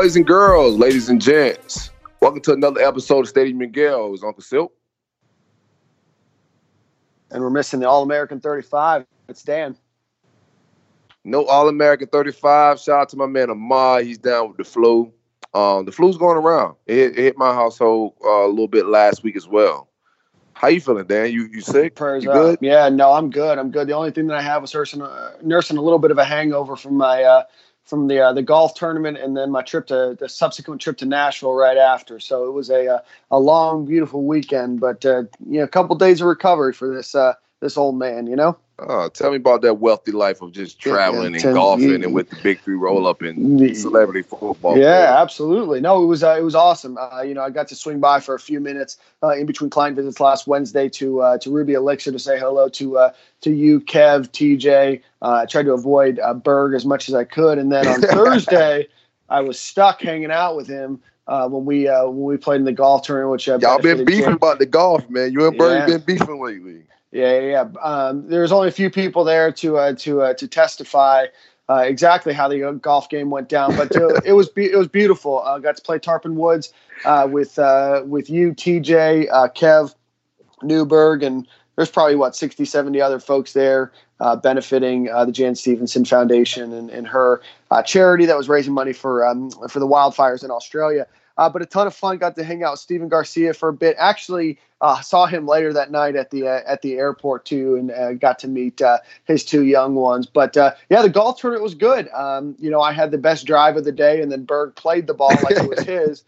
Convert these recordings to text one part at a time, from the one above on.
Boys and girls, ladies and gents, welcome to another episode of Stadium Miguel. It's Uncle Silk. And we're missing the All American 35. It's Dan. No All American 35. Shout out to my man Ahmad. He's down with the flu. Um, the flu's going around. It hit, it hit my household uh, a little bit last week as well. How you feeling, Dan? You you sick? Prayers you up. good? Yeah, no, I'm good. I'm good. The only thing that I have was nursing, uh, nursing a little bit of a hangover from my uh, from the uh, the golf tournament and then my trip to the subsequent trip to Nashville right after. So it was a a, a long, beautiful weekend, but uh, you know, a couple days of recovery for this uh, this old man. You know. Oh, tell me about that wealthy life of just traveling yeah, and golfing and with the big three roll up and celebrity football. Yeah, absolutely. No, it was uh, it was awesome. Uh, you know, I got to swing by for a few minutes uh, in between client visits last Wednesday to uh, to Ruby Elixir to say hello to uh, to you, Kev, TJ. Uh, I tried to avoid uh, Berg as much as I could, and then on Thursday, I was stuck hanging out with him uh, when we uh, when we played in the golf tournament. Which uh, Y'all been beefing about the golf, man. You and Berg Yeah. been beefing lately. Yeah, yeah. Um, there was only a few people there to uh, to uh, to testify uh, exactly how the uh, golf game went down, but uh, it was be- it was beautiful. I uh, got to play Tarpon Woods with with you, TJ, Kev, Newberg, and there's probably what 60, 70 other folks there benefiting the Jan Stephenson Foundation and, and her charity that was raising money for um, for the wildfires in Australia. Uh, but a ton of fun. Got to hang out with Stephen Garcia for a bit. Actually, uh, saw him later that night at the uh, at the airport too, and uh, got to meet uh, his two young ones. But uh, yeah, the golf tournament was good. Um, you know, I had the best drive of the day, and then Berg played the ball like it was his.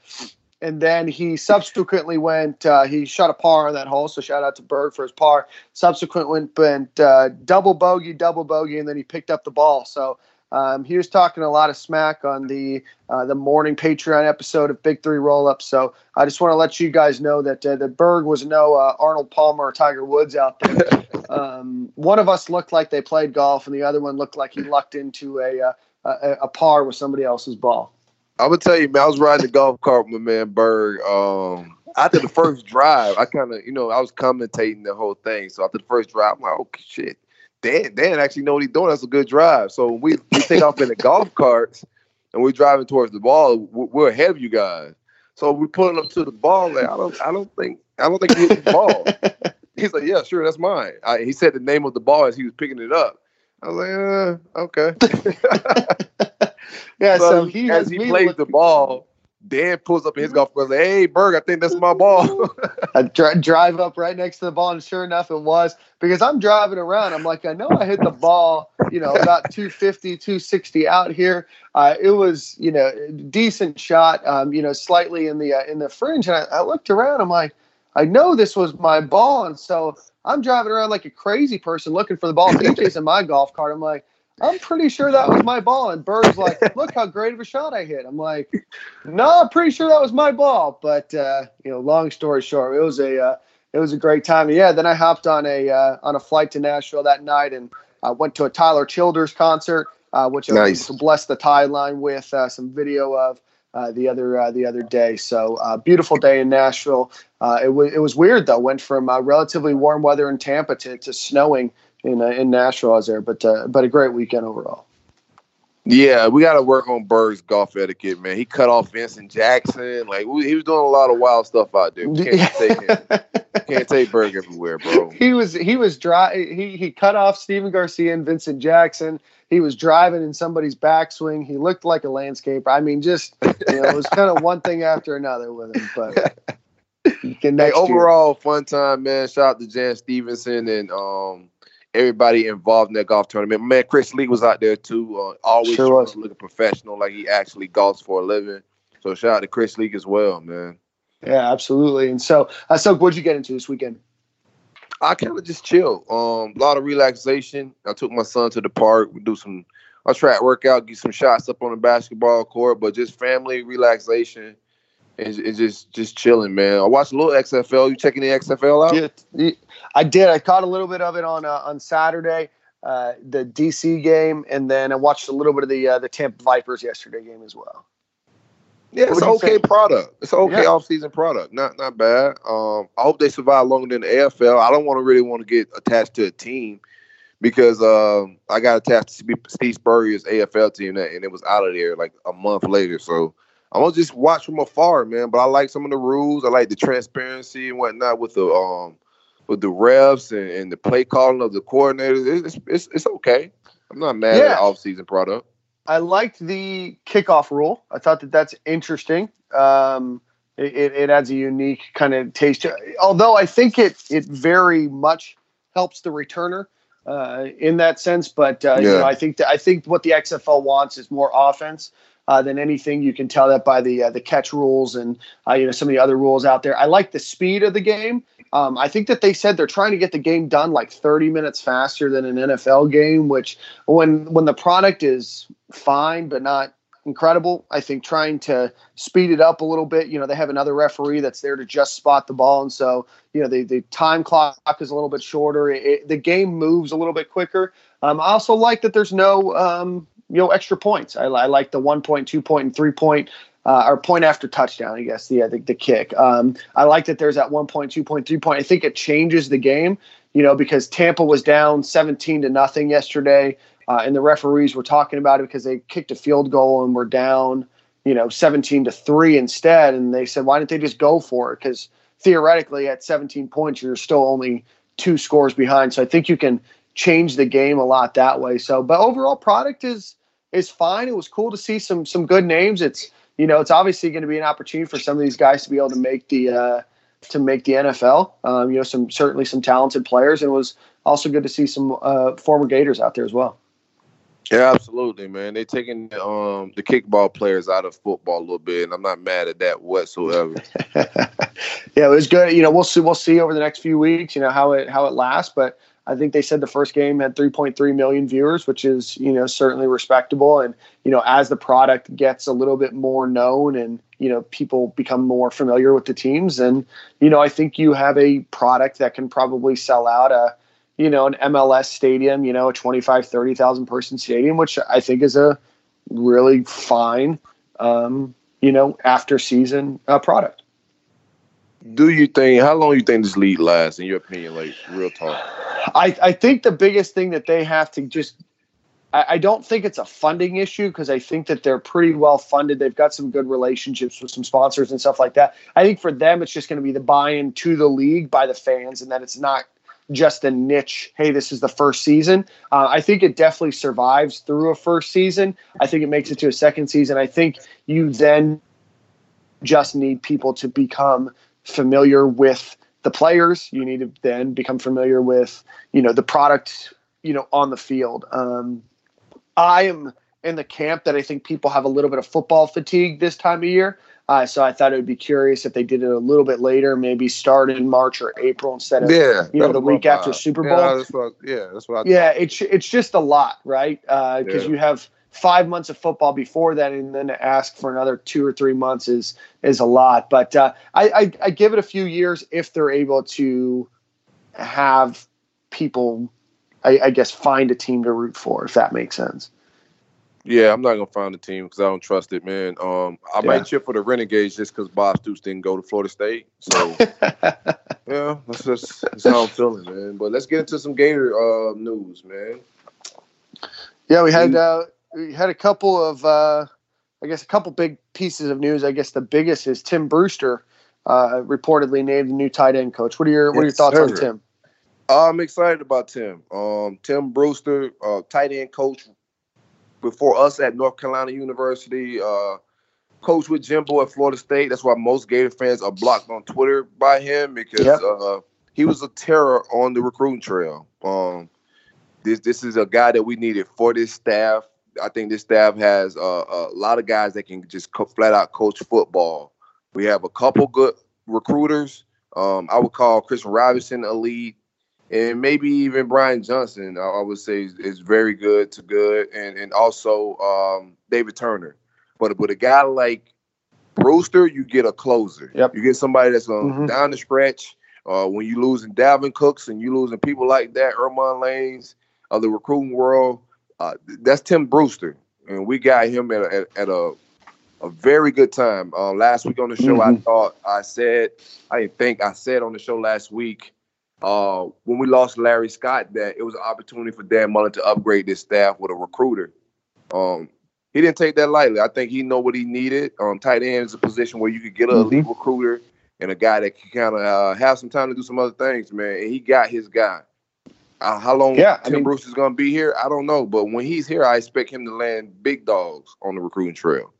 And then he subsequently went. Uh, he shot a par on that hole, so shout out to Berg for his par. Subsequently went, went uh, double bogey, double bogey, and then he picked up the ball. So um, he was talking a lot of smack on the uh, the morning Patreon episode of Big Three Roll Up. So I just want to let you guys know that uh, that Berg was no uh, Arnold Palmer or Tiger Woods out there. um, one of us looked like they played golf, and the other one looked like he lucked into a uh, a, a par with somebody else's ball. I'm gonna tell you, man. I was riding the golf cart with my man Berg. Um, after the first drive, I kind of, you know, I was commentating the whole thing. So after the first drive, I'm like, oh shit, Dan, Dan actually know what he's doing. That's a good drive. So we, we take off in the golf carts and we're driving towards the ball, we- we're ahead of you guys. So we're pulling up to the ball. Like, I don't, I don't think, I don't think he hit the ball. He's like, yeah, sure, that's mine. I, he said the name of the ball as he was picking it up. I was like, uh, okay. Yeah, so, So, he as he plays the ball, Dan pulls up in his golf cart like, "Hey, Berg, I think that's my ball." I dri- drive up right next to the ball, and sure enough, it was because I'm driving around. I'm like, I know I hit the ball, you know, about 250, 260 out here. Uh, it was, you know, a decent shot, um, you know, slightly in the uh, in the fringe, and I, I looked around. I'm like, I know this was my ball, and so I'm driving around like a crazy person looking for the ball. DJ's in my golf cart. I'm like. I'm pretty sure that was my ball. And Berg's like, look how great of a shot I hit. I'm like, no, I'm pretty sure that was my ball. But uh, you know, long story short, it was a uh, it was a great time. Yeah, then I hopped on a uh, on a flight to Nashville that night and uh, went to a Tyler Childers concert, uh, which I was Nice. able to bless the tie line with uh, some video of uh, the other uh, the other day. So uh, beautiful day in Nashville. Uh, it was it was weird though. Went from uh, relatively warm weather in Tampa to, to snowing in uh, in Nashville. I was there, but uh, but a great weekend overall. yeah, we got to work on Berg's golf etiquette, man. He cut off Vincent Jackson. Like we, he was doing a lot of wild stuff out there. We can't take him. Can't take Berg everywhere, bro. he was he was dry he he cut off Stephen Garcia and Vincent Jackson. He was driving in somebody's backswing. He looked like a landscaper. I mean, just you know, it was kind of one thing after another with him. But you can Hey, next year. overall, fun time, man. Shout out to Jan Stephenson and um everybody involved in that golf tournament. Man, Chris Lee was out there too. Uh, always Sure was. to look professional, like he actually golfs for a living. So shout out to Chris Lee as well, man. Yeah, absolutely. And so, uh, so what'd you get into this weekend? I kind of just chill. Um, a lot of relaxation. I took my son to the park. We do some I try to work out, get some shots up on the basketball court, but just family relaxation and, and just just chilling, man. I watched a little XFL. You checking the XFL out? Yeah, I did. I caught a little bit of it on uh, on Saturday, uh, the DC game, and then I watched a little bit of the uh, the Tampa Vipers yesterday game as well. Yeah, it's an okay think? product. It's an okay yeah. off-season product. Not not bad. Um, I hope they survive longer than the AFL. I don't want to really want to get attached to a team because um, I got attached to Steve Spurrier's AFL team, and it was out of there like a month later. So I'm gonna just watch from afar, man. But I like some of the rules. I like the transparency and whatnot with the um with the refs and, and the play calling of the coordinators. It's it's, it's okay. I'm not mad yeah. at the off-season product. I liked the kickoff rule. I thought that that's interesting. Um, it, it adds a unique kind of taste. Although I think it it very much helps the returner uh, in that sense. But uh, yeah. you know, I think that I think what the XFL wants is more offense. Uh, than anything, you can tell that by the uh, the catch rules and uh, you know some of the other rules out there. I like the speed of the game. Um, I think that they said they're trying to get the game done like 30 minutes faster than an NFL game, which when when the product is fine but not incredible, I think trying to speed it up a little bit. You know, they have another referee that's there to just spot the ball, and so you know the the time clock is a little bit shorter. It, the game moves a little bit quicker. Um, I also like that there's no um, you know extra points. I, I like the one point, two point, and three point uh, or point after touchdown, I guess, yeah, the, the kick. Um, I like that there's that one point, two point, three point. I think it changes the game, you know, because Tampa was down 17 to nothing yesterday, uh, and the referees were talking about it because they kicked a field goal and were down, you know, 17 to three instead. And they said, why didn't they just go for it? Because theoretically, at 17 points, you're still only two scores behind. So I think you can change the game a lot that way. So, but overall, product is is fine. It was cool to see some some good names. It's you know, it's obviously going to be an opportunity for some of these guys to be able to make the uh, to make the NFL. Um, you know, some certainly some talented players, and it was also good to see some uh, former Gators out there as well. Yeah, absolutely, man. They're taking um, the kickball players out of football a little bit, and I'm not mad at that whatsoever. yeah, it was good. You know, we'll see. We'll see over the next few weeks. You know how it how it lasts, but I think they said the first game had 3.3 million viewers, which is you know certainly respectable. And you know as the product gets a little bit more known and you know people become more familiar with the teams, and you know I think you have a product that can probably sell out a you know an MLS stadium, you know a 25 30,000 person stadium, which I think is a really fine um, you know after season uh, product do you think how long you think this league lasts in your opinion like real talk I, I think the biggest thing that they have to just I, I don't think it's a funding issue because I think that they're pretty well funded. They've got some good relationships with some sponsors and stuff like that. I think for them it's just going to be the buy-in to the league by the fans and that it's not just a niche hey this is the first season uh, i think it definitely survives through a first season i think it makes it to a second season i think you then just need people to become familiar with the players. You need to then become familiar with, you know, the product, you know, on the field. Um, I am in the camp that I think people have a little bit of football fatigue this time of year. Uh, so I thought it would be curious if they did it a little bit later, maybe start in March or April instead of yeah, you know the week after Super Bowl. Yeah, that's what. Yeah, that's what. I yeah, it's it's just a lot, right? Because uh, yeah. you have five months of football before that, and then to ask for another two or three months is is a lot. But uh, I, I, I give it a few years if they're able to have people, I, I guess, find a team to root for, if that makes sense. Yeah, I'm not gonna find a team because I don't trust it, man. Um, I yeah. might cheer for the Renegades just because Bob Stoops didn't go to Florida State. So, yeah, that's just that's how I'm feeling, man. But let's get into some Gator uh, news, man. Yeah, we had uh, we had a couple of, uh, I guess, a couple big pieces of news. I guess the biggest is Tim Brewster uh, reportedly named the new tight end coach. What are your What are your thoughts sir. on Tim? I'm excited about Tim. Um, Tim Brewster, uh, tight end coach before us at North Carolina University. Uh, coach with Jimbo at Florida State. That's why most Gator fans are blocked on Twitter by him because yep. uh, he was a terror on the recruiting trail. Um, this this is a guy that we needed for this staff. I think this staff has uh, a lot of guys that can just co- flat out coach football. We have a couple good recruiters. Um, I would call Chris Robinson elite. and maybe even Brian Johnson. I, I would say is, is, very good to good, and and also um, David Turner. But with a guy like Brewster, you get a closer. Yep. You get somebody that's going mm-hmm. down the stretch. Uh, when you losing Dalvin Cooks and you losing people like that, Ermon Lanes of the recruiting world, uh, that's Tim Brewster, and we got him at a, at, a a very good time. Uh, last week on the show, mm-hmm. I thought I said I think I said on the show last week uh, when we lost Larry Scott that it was an opportunity for Dan Mullen to upgrade this staff with a recruiter. Um, he didn't take that lightly. I think he know what he needed. Um, tight end is a position where you could get a mm-hmm. elite recruiter and a guy that can kind of uh, have some time to do some other things, man. And he got his guy. Uh, how long yeah, Tim I mean, Bruce is going to be here, I don't know. But when he's here, I expect him to land big dogs on the recruiting trail.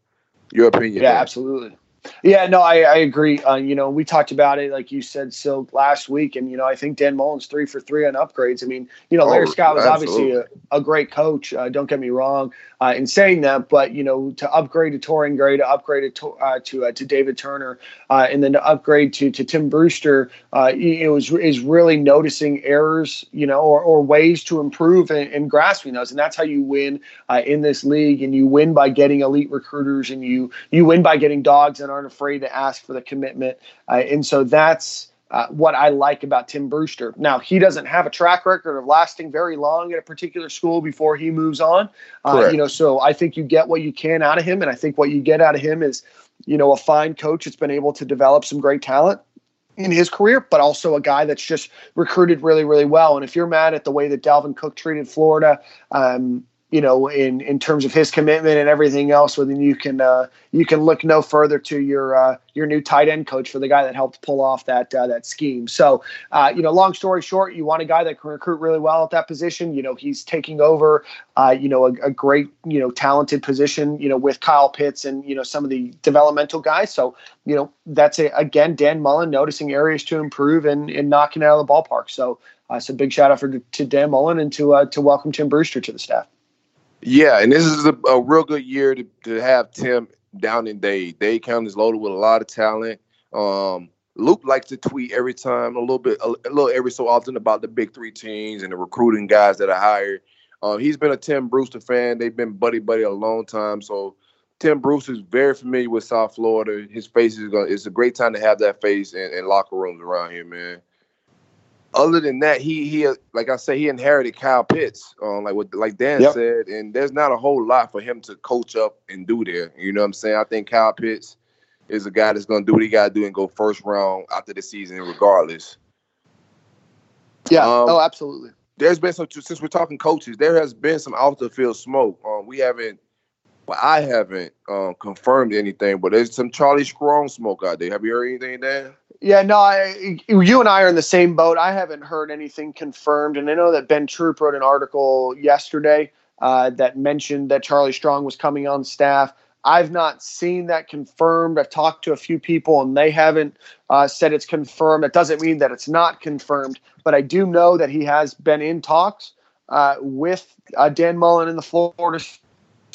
Your opinion? Yeah, man. absolutely. Yeah, no, I, I agree. Uh, you know, we talked about it, like you said, so last week, and you know, I think Dan Mullen's three for three on upgrades. I mean, you know, Larry oh, Scott was absolutely. obviously a, a, great coach. Uh, don't get me wrong uh, in saying that, but you know, to upgrade to Torrian Gray, to upgrade to uh, to, uh, to David Turner, uh, and then to upgrade to to Tim Brewster, it was is really noticing errors, you know, or, or ways to improve and, and grasping those, and that's how you win in this league, and you win by getting elite recruiters, and you you win by getting dogs and aren't afraid to ask for the commitment. Uh, and so that's uh, what I like about Tim Brewster. Now, he doesn't have a track record of lasting very long at a particular school before he moves on. Uh, you know, so I think you get what you can out of him. And I think what you get out of him is, you know, a fine coach that's been able to develop some great talent in his career, but also a guy that's just recruited really, really well. And if you're mad at the way that Dalvin Cook treated Florida, um, you know, in in terms of his commitment and everything else, well, then you can uh, you can look no further to your uh, your new tight end coach for the guy that helped pull off that uh, that scheme. So, uh, you know, long story short, you want a guy that can recruit really well at that position. You know, he's taking over, uh, you know, a, a, great you know talented position. You know, with Kyle Pitts and you know some of the developmental guys. So, you know, that's a, again Dan Mullen noticing areas to improve and and knocking out of the ballpark. So, uh, so big shout out for to Dan Mullen and to to welcome Tim Brewster to the staff. Yeah, and this is a, a real good year to, to have Tim down in Dade. Dade County is loaded with a lot of talent. Um, Luke likes to tweet every time, a little bit, a, a, little every so often about the big three teams and the recruiting guys that are hired. Uh, he's been a Tim Brewster fan. They've been buddy buddy a long time. So Tim Brewster is very familiar with South Florida. His face is going. It's a great time to have that face in, in locker rooms around here, man other than that, he he like I say, he inherited Kyle Pitts, um, like what like Dan yep. said, and there's not a whole lot for him to coach up and do there. You know what I'm saying? I think Kyle Pitts is a guy that's gonna do what he gotta do and go first round after the season, regardless. Yeah. Um, oh, absolutely. There's been some since we're talking coaches, there has been some off the field smoke. Um, we haven't well, I haven't um, confirmed anything, but there's some Charlie Strong smoke out there. Have you heard anything, Dan? Yeah, no, I, you and I are in the same boat. I haven't heard anything confirmed, and I know that Ben Troupe wrote an article yesterday uh, that mentioned that Charlie Strong was coming on staff. I've not seen that confirmed. I've talked to a few people, and they haven't uh, said it's confirmed. It doesn't mean that it's not confirmed, but I do know that he has been in talks uh, with uh, Dan Mullen in the Florida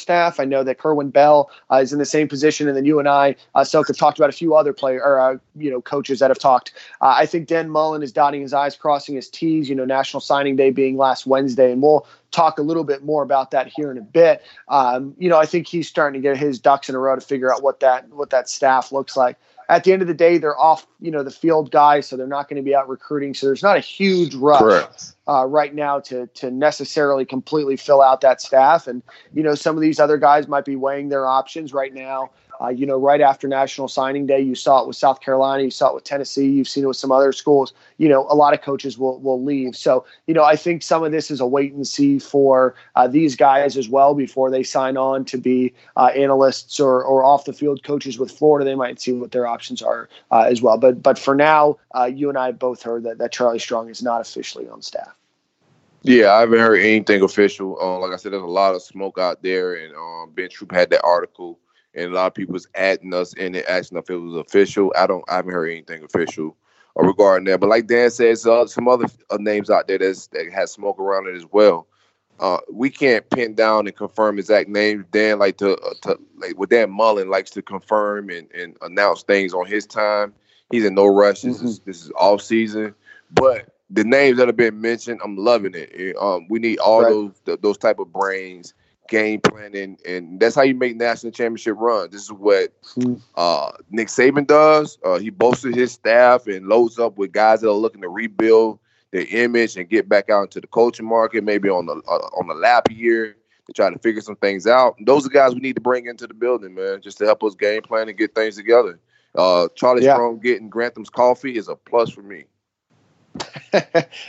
staff. I know that Kerwin Bell uh, is in the same position, and then you and I, uh, Soka, talked about a few other player or uh, you know coaches that have talked. Uh, I think Dan Mullen is dotting his I's, crossing his T's. You know, National Signing Day being last Wednesday, and we'll talk a little bit more about that here in a bit. Um, you know, I think he's starting to get his ducks in a row to figure out what that what that staff looks like at the end of the day, they're off, you know, the field guys, so they're not going to be out recruiting. So there's not a huge rush uh, right now to to necessarily completely fill out that staff. And you know, some of these other guys might be weighing their options right now. Uh, you know, right after National Signing Day, you saw it with South Carolina, you saw it with Tennessee, you've seen it with some other schools. You know, a lot of coaches will will leave. So, you know, I think some of this is a wait and see for uh, these guys as well before they sign on to be uh, analysts or, or off the field coaches with Florida. They might see what their options are uh, as well. But but for now, uh, you and I both heard that that Charlie Strong is not officially on staff. Yeah, I haven't heard anything official. Um, like I said, there's a lot of smoke out there, and um, Ben Troupe had that article and a lot of people was adding us in and asking if it was official. I don't, I haven't heard anything official regarding that. But like Dan says, uh, some other uh, names out there that's, that has smoke around it as well. Uh, we can't pin down and confirm exact names. Dan like to, uh, to like with Dan Mullen likes to confirm and, and announce things on his time. He's in no rush. This mm-hmm. is this is off season, but the names that have been mentioned, I'm loving it. Um, we need all Right. those those type of brains, game planning, and that's how you make national championship run. This is what Hmm. uh, Nick Saban does. Uh, he bolsters his staff and loads up with guys that are looking to rebuild their image and get back out into the coaching market, maybe on the uh, on the lap year to try to figure some things out. And those are guys we need to bring into the building, man, just to help us game plan and get things together. Uh, Charlie Yeah. Strong getting Grantham's coffee is a plus for me. yeah,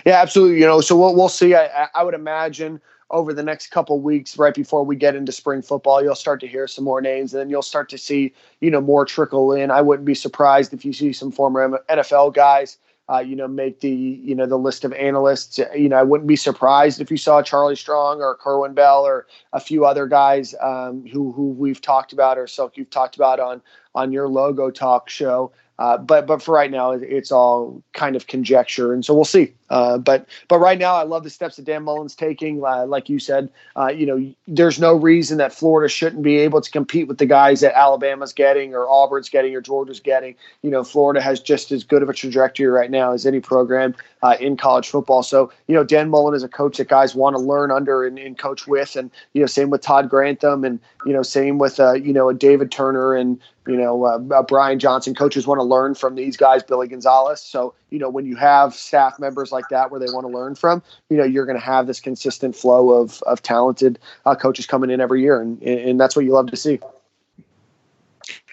absolutely. You know, so we'll we'll see. I- I would imagine over the next couple weeks, right before we get into spring football, you'll start to hear some more names, and then you'll start to see you know more trickle in. I wouldn't be surprised if you see some former NFL guys. Uh, you know, make the you know the list of analysts. You know, I wouldn't be surprised if you saw Charlie Strong or Kerwin Bell or a few other guys um, who who we've talked about or so you've talked about on on your logo talk show. Uh, but but for right now, it's all kind of conjecture, and so we'll see. Uh, but but right now, I love the steps that Dan Mullen's taking. Uh, like you said, uh, you know, there's no reason that Florida shouldn't be able to compete with the guys that Alabama's getting, or Auburn's getting, or Georgia's getting. You know, Florida has just as good of a trajectory right now as any program uh, in college football. So you know, Dan Mullen is a coach that guys want to learn under and, and coach with, and you know, same with Todd Grantham, and you know, same with uh, you know a David Turner and you know uh, Brian Johnson. Coaches want to learn from these guys, Billy Gonzalez. So you know, when you have staff members like that where they want to learn from, you know, you're going to have this consistent flow of of talented uh, coaches coming in every year, and and that's what you love to see.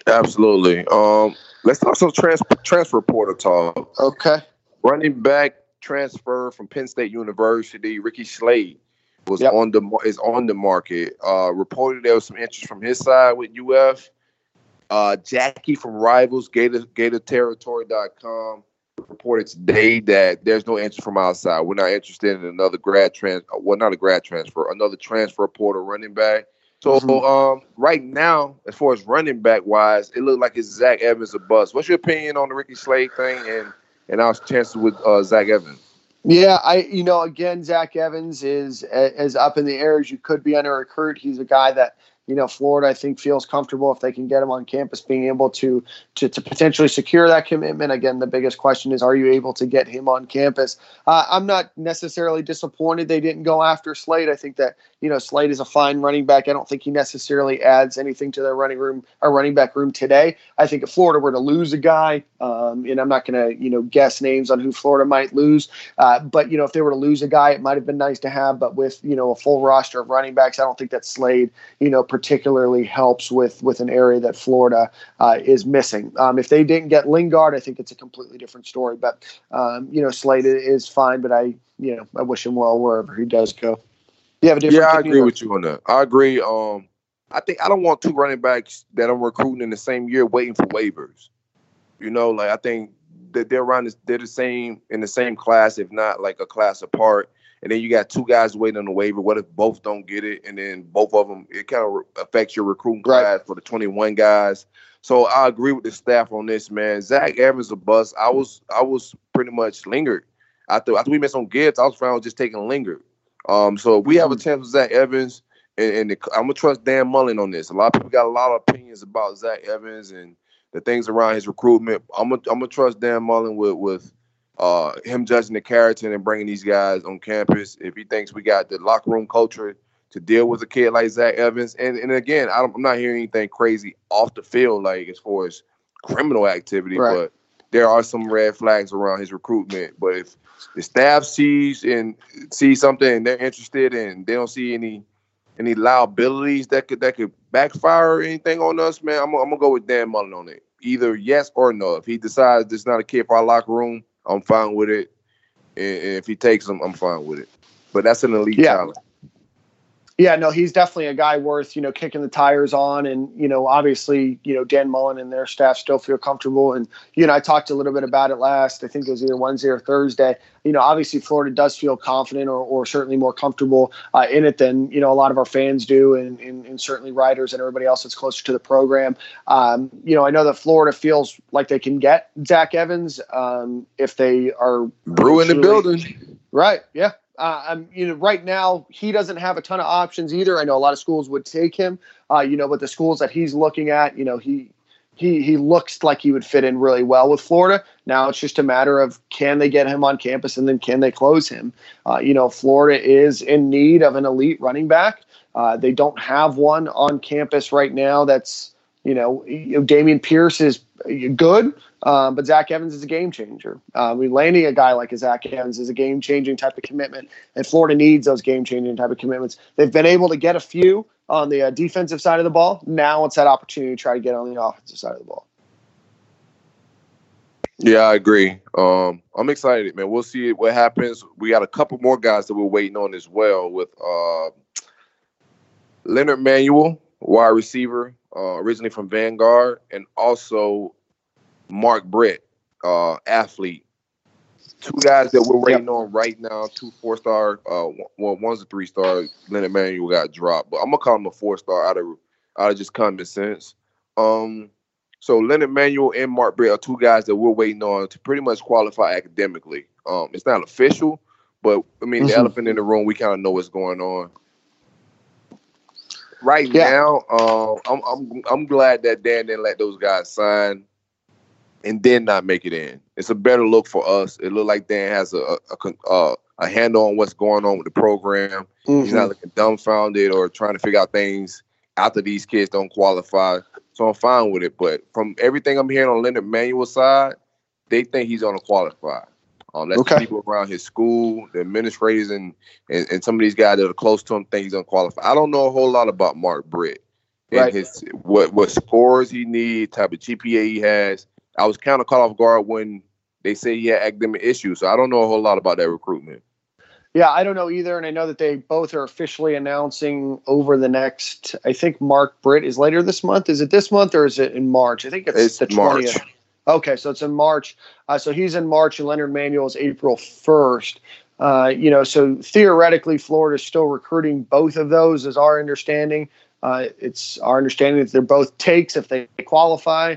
Absolutely. Um, let's talk some trans- transfer portal talk. Okay. Running back transfer from Penn State University, Ricky Slade was Yep. on the is on the market. Uh, reported there was some interest from his side with UF. Uh, Jackie from Rivals Gator GatorTerritory.com reported today that there's no interest from outside. We're not interested in another grad trans. Well, not a grad transfer, another transfer portal running back. So Mhm. um, right now, as far as running back wise, it looked like it's Zach Evans a bust. What's your opinion on the Ricky Slade thing and and our chances with uh, Zach Evans? Yeah, I you know again Zach Evans is as up in the air as you could be under a recruit. He's a guy that you know Florida I think feels comfortable if they can get him on campus, being able to to, to potentially secure that commitment. Again, the biggest question is are you able to get him on campus? Uh, I'm not necessarily disappointed they didn't go after Slade. I think that you know Slade is a fine running back. I don't think he necessarily adds anything to their running room or running back room today. I think if Florida were to lose a guy, um, and I'm not going to you know guess names on who Florida might lose. Uh, but you know, if they were to lose a guy, it might have been nice to have. But with you know a full roster of running backs, I don't think that Slade you know particularly helps with with an area that Florida uh, is missing. Um, if they didn't get Lingard, I think it's a completely different story. But um, you know, Slade is fine. But I you know I wish him well wherever he does go. You have a different Yeah, I agree or- with you on that. I agree. Um, I think I don't want two running backs that I'm recruiting in the same year waiting for waivers. You know, like I think that they're around. They're the same in the same class, if not like a class apart. And then you got two guys waiting on the waiver. What if both don't get it, and then both of them? It kind of affects your recruiting Right. class for the 21 guys. So I agree with the staff on this, man. Zach Evans a bust. I was I was pretty much Lingard. After after we missed on Gibbs, I was fine with just taking Lingard. Um, so we have a chance with Zach Evans, and, and the, I'm gonna trust Dan Mullen on this. A lot of people got a lot of opinions about Zach Evans and the things around his recruitment. I'm gonna I'm gonna trust Dan Mullen with with uh, him judging the character and bringing these guys on campus. If he thinks we got the locker room culture to deal with a kid like Zach Evans, and and again, I don't, I'm not hearing anything crazy off the field like as far as criminal activity, Right. but there are some red flags around his recruitment. But if the staff sees and sees something and they're interested and they don't see any any liabilities that could that could backfire or anything on us, man, I'm, I'm gonna go with Dan Mullen on it. Either yes or no. If he decides it's not a kid for our locker room, I'm fine with it. And, and if he takes him, I'm fine with it. But that's an elite Yeah. talent. Yeah, no, he's definitely a guy worth you know kicking the tires on, and you know obviously you know Dan Mullen and their staff still feel comfortable, and you know I talked a little bit about it last. I think it was either Wednesday or Thursday. You know, obviously Florida does feel confident or, or certainly more comfortable uh, in it than you know a lot of our fans do, and, and, and certainly writers and everybody else that's closer to the program. Um, you know, I know that Florida feels like they can get Zach Evans um, if they are brewing the building. Right. Yeah. Uh, you know, right now he doesn't have a ton of options either. I know a lot of schools would take him, uh, you know, but the schools that he's looking at, you know, he he he looks like he would fit in really well with Florida. Now it's just a matter of can they get him on campus and then can they close him. Uh, you know, Florida is in need of an elite running back. Uh, they don't have one on campus right now. That's you know, Dameon Pierce is good, um, but Zach Evans is a game changer. Uh, landing a guy like a Zach Evans is a game changing type of commitment, and Florida needs those game changing type of commitments. They've been able to get a few on the uh, defensive side of the ball. Now it's that opportunity to try to get on the offensive side of the ball. Yeah, I agree. Um, I'm excited, man. We'll see what happens. We got a couple more guys that we're waiting on as well with uh, Leonard Manuel, wide receiver, uh, originally from Vanguard, and also Mark Britt, uh, athlete. Two guys that we're waiting yep. on right now. Two four star. Uh, well, one's a three star. Leonard Manuel got dropped, but I'm gonna call him a four star out of out of just common sense. Um, so Leonard Manuel and Mark Britt are two guys that we're waiting on to pretty much qualify academically. Um, it's not official, but I mean mm-hmm. the elephant in the room. We kind of know what's going on. Right yeah. now, uh, I'm I'm I'm glad that Dan didn't let those guys sign and then not make it in. It's a better look for us. It looked like Dan has a a, a, a handle on what's going on with the program. Mm-hmm. He's not mm-hmm. looking dumbfounded or trying to figure out things after these kids don't qualify. So I'm fine with it. But from everything I'm hearing on Leonard Manuel's side, they think he's going to qualify. Um, that's okay. the people around his school, the administrators, and, and, and some of these guys that are close to him think he's unqualified. I don't know a whole lot about Mark Britt and right. his what what scores he needs, type of GPA he has. I was kind of caught off guard when they say he had academic issues. So I don't know a whole lot about that recruitment. Yeah, I don't know either, and I know that they both are officially announcing over the next. I think Mark Britt is later this month. Is it this month or is it in March? I think it's, it's the twentieth. Okay, so it's in March. Uh, so he's in March, and Leonard Manuel is April first. Uh, you know, so theoretically, Florida is still recruiting both of those, is our understanding. Uh, it's our understanding that they're both takes if they qualify.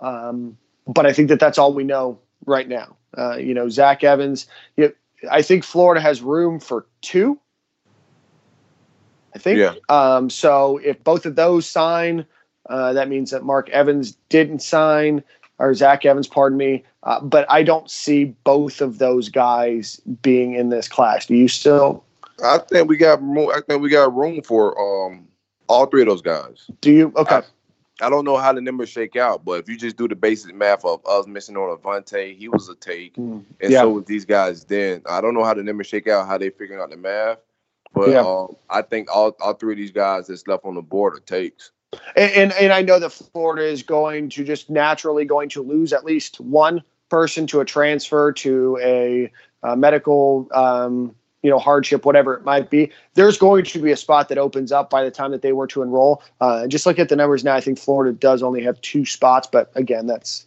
Um, but I think that that's all we know right now. Uh, you know, Zach Evans. You know, I think Florida has room for two. I think. Yeah. Um, so if both of those sign, uh, that means that Mark Evans didn't sign, or Zach Evans, pardon me. Uh, but I don't see both of those guys being in this class. Do you still? I think we got. more. I think we got room for um all three of those guys. Do you? Okay. I, I don't know how the numbers shake out, but if you just do the basic math of us missing on Avante, he was a take, mm, and yeah. so was these guys. Then I don't know how the numbers shake out, how they figuring out the math, but yeah. um, I think all all three of these guys that's left on the board are takes. And, and, and I know that Florida is going to just naturally going to lose at least one person to a transfer to a, a medical um, you know hardship whatever it might be there's going to be a spot that opens up by the time that they were to enroll. Uh, just look at the numbers now i think florida does only have two spots but again that's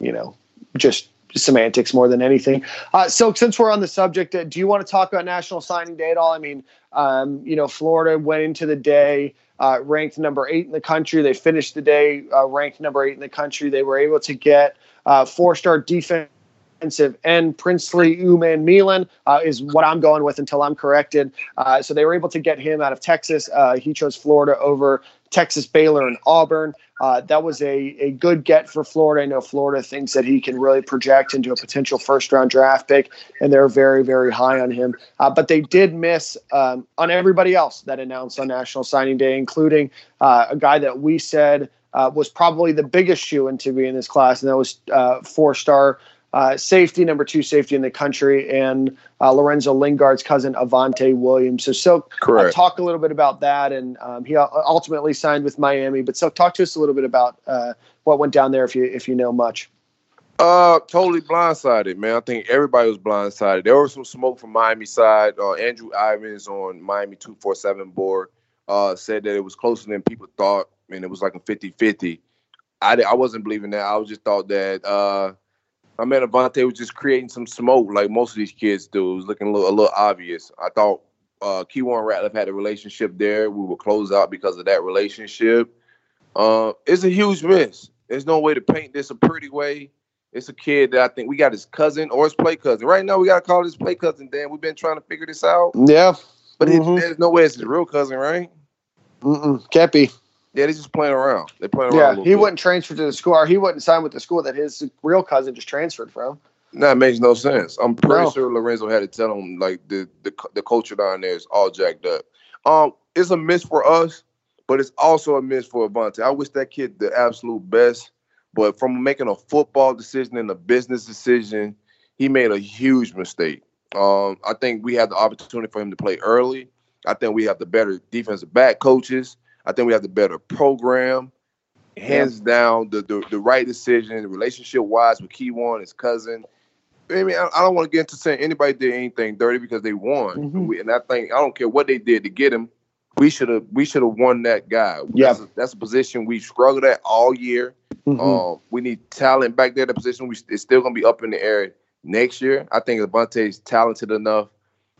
you know just semantics more than anything. Uh, so since we're on the subject uh, do you want to talk about national signing day at all? I mean um, you know florida went into the day uh, ranked number eight in the country. They finished the day uh, ranked number eight in the country. They were able to get uh, four-star defense defensive end. Princely Umanmielen uh, is what I'm going with until I'm corrected. Uh, so they were able to get him out of Texas. Uh, he chose Florida over Texas, Baylor, and Auburn. Uh, that was a, a good get for Florida. I know Florida thinks that he can really project into a potential first round draft pick, and they're very, very high on him. Uh, but they did miss um, on everybody else that announced on National Signing Day, including uh, a guy that we said was probably the biggest shoe in to be in this class, and that was four star uh, safety, number two safety in the country, and uh, Lorenzo Lingard's cousin Avante Williams. So, so uh, talk a little bit about that, and um, he ultimately signed with Miami. But so, talk to us a little bit about uh, what went down there, if you if you know much. Uh, totally blindsided, man. I think everybody was blindsided. There was some smoke from Miami side. Uh, Andrew Ivins on Miami two four seven board uh, said that it was closer than people thought, and it was like a 50-50. I, I wasn't believing that. I was just thought that uh, I met Avante was just creating some smoke like most of these kids do. It was looking a little, a little obvious. I thought uh, Keyone Ratliff had a relationship there. We would close out because of that relationship. Uh, it's a huge miss. There's no way to paint this a pretty way. It's a kid that I think we got his cousin or his play cousin. Right now, we got to call his play cousin, Dan. We've been trying to figure this out. Yeah. But mm-hmm. it, there's no way it's his real cousin, right? Mm-mm. Can't be. Yeah, they just playing around. They playing Yeah, around. a he bit. wouldn't transfer to the school, or he wouldn't sign with the school that his real cousin just transferred from. That makes no sense. I'm pretty No. sure Lorenzo had to tell him like the, the the culture down there is all jacked up. Um, it's a miss for us, but it's also a miss for Avante. I wish that kid the absolute best, but from making a football decision and a business decision, he made a huge mistake. Um, I think we had the opportunity for him to play early. I think we have the better defensive back coaches. I think we have the better program. Hands down, the, the the right decision, relationship wise with Keywan, his cousin. I mean, I, I don't want to get into saying anybody did anything dirty because they won, Mhm. We- and I think I don't care what they did to get him. We should have we should have won that guy. Yeah. that's a, that's a position we struggled at all year. Mhm. Um, we need talent back there. The position we it's still gonna be up in the air next year. I think Avante is talented enough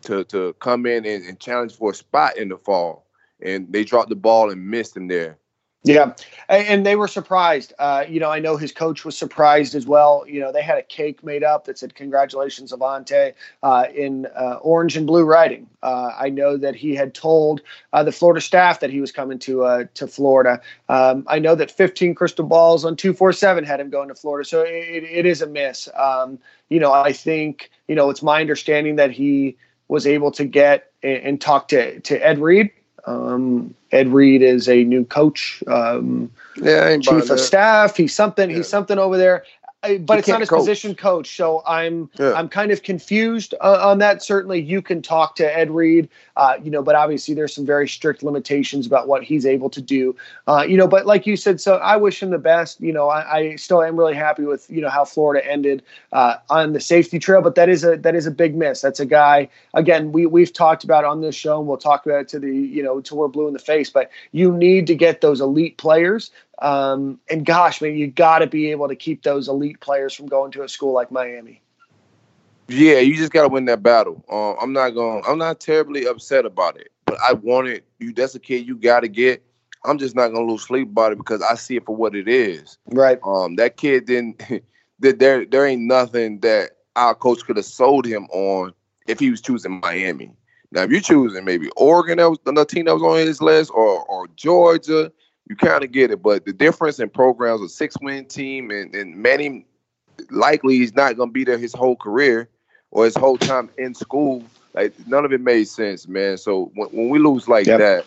to to come in and, and challenge for a spot in the fall. And they dropped the ball and missed him there. Yeah, and, they were surprised. Uh, you know, I know his coach was surprised as well. You know, they had a cake made up that said "Congratulations, Avante" uh, in uh, orange and blue writing. Uh, I know that he had told uh, the Florida staff that he was coming to uh, to Florida. Um, I know that 15 crystal balls on 247 had him going to Florida, so it, it is a miss. Um, you know, I think you know it's my understanding that he was able to get and, and talk to to Ed Reed. Um, Ed Reed is a new coach, um, Yeah, chief of that. staff. He's something. Yeah. He's something over there. I, but He it's not his coach. position coach. So I'm Yeah. I'm kind of confused uh, on that. Certainly, you can talk to Ed Reed, uh, you know, but obviously there's some very strict limitations about what he's able to do, uh, you know. But like you said, so I wish him the best. You know, I, I still am really happy with you know how Florida ended uh, on the safety trail, but that is a that is a big miss. That's a guy. Again, we we've talked about on this show, and we'll talk about it to the you know to we're blue in the face. But you need to get those elite players. Um, and gosh, man, you got to be able to keep those elite players from going to a school like Miami. Yeah, you just gotta win that battle. Um, I'm not going. I'm not terribly upset about it, but I wanted you. That's a kid you gotta get. I'm just not gonna lose sleep about it because I see it for what it is. Right. Um, that kid didn't. that there, there ain't nothing that our coach could have sold him on if he was choosing Miami. Now, if you're choosing maybe Oregon, that was the team that was on his list, or or Georgia, you kind of get it. But the difference in programs, a six-win team, and and Manny likely he's not gonna be there his whole career or his whole time in school. Like none of it made sense, man. So when, when we lose like Yep. that,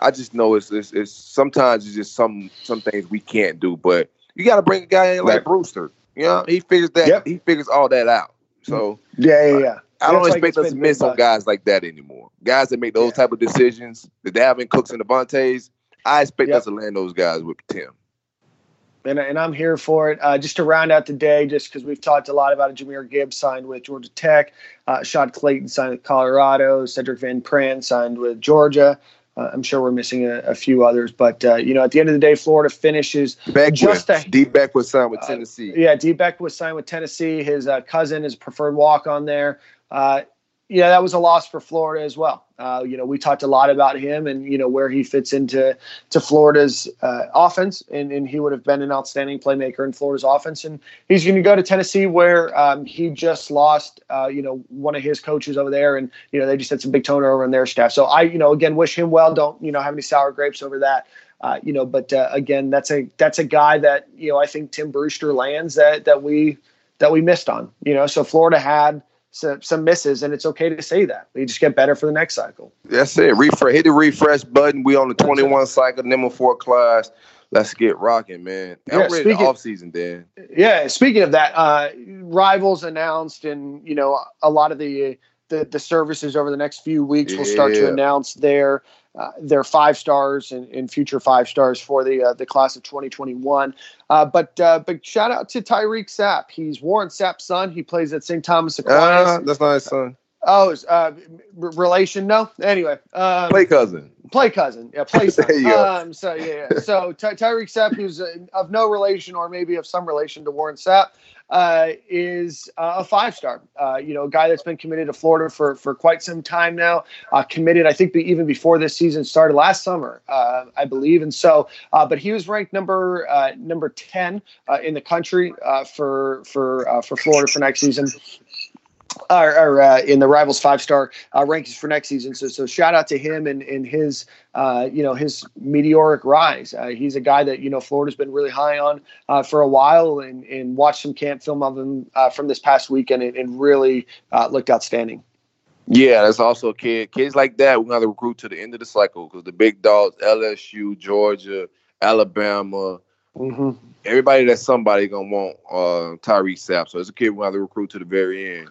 I just know it's, it's it's sometimes it's just some some things we can't do. But you got to bring a guy in like Right. Brewster. You know, he figures that Yep. he figures all that out. So Yeah, yeah, yeah. I don't why he expect gets us to miss on guys like that anymore. Guys that make those Yeah. type of decisions, the Dalvin Cooks and the Vontaes. I expect Yep. us to land those guys with Tim. and, and I'm here for it. Uh, just to round out the day, just because we've talked a lot about it, Jahmyr Gibbs signed with Georgia Tech, uh, Shad Clayton signed with Colorado, Cedric Van Pran signed with Georgia. Uh, I'm sure we're missing a, a few others, but uh, you know, at the end of the day, Florida finishes. Beckwith, Just a- Dee Beckwith signed with Uh, Tennessee. Yeah, Dee Beckwith signed with Tennessee. His uh, cousin is preferred walk on there. Uh, yeah, that was a loss for Florida as well. Uh, you know, we talked a lot about him and you know where he fits into to Florida's uh, offense, and, and he would have been an outstanding playmaker in Florida's offense. And he's going to go to Tennessee, where um, he just lost, uh, you know, one of his coaches over there, and you know they just had some big turnover in their staff. So I, you know, again, wish him well. Don't you know have any sour grapes over that. Uh, you know, but uh, again, that's a that's a guy that you know I think Tim Brewster lands that that we that we missed on. You know, so Florida had some, some misses, and it's okay to say that. We just get better for the next cycle. That's it. Refresh. Hit the refresh button. We on the 21 cycle, number four class. Let's get rocking, man. I'm Yeah, ready speaking- off season, Dan. Yeah. Speaking of that, uh, rivals announced, and you know, a lot of the the, the services over the next few weeks will start to announce their uh, their five stars and, and future five stars for the uh, the class of 2021. Uh, but uh, but shout out to Tyreak Sapp. He's Warren Sapp's son. He plays at St. Thomas Aquinas. Ah, that's not his son. Oh, is, uh, r- relation? No. Anyway, um, Play cousin. play cousin. Yeah, play son. There you go. Um, so yeah, yeah. so Ty- Tyreak Sapp, who's uh, of no relation or maybe of some relation to Warren Sapp, uh, is uh, a five star. Uh, you know, a guy that's been committed to Florida for for quite some time now. Uh, committed, I think, even before this season started last summer, uh, I believe. And so, uh, but he was ranked number uh, number ten uh, in the country uh, for for uh, for Florida for next season. Or, or uh, in the rivals five star uh, rankings for next season. So so shout out to him and and his uh, you know his meteoric rise. Uh, he's a guy that you know Florida's been really high on uh, for a while, and and watched some camp film of him uh, from this past weekend, and, and really looked outstanding. Yeah, that's also a kid. Kids like that, we're gonna recruit to the end of the cycle because the big dogs, LSU, Georgia, Alabama, mm-hmm. everybody that's somebody gonna want uh, Tyreak Sapp. So it's a kid we're gonna recruit to the very end.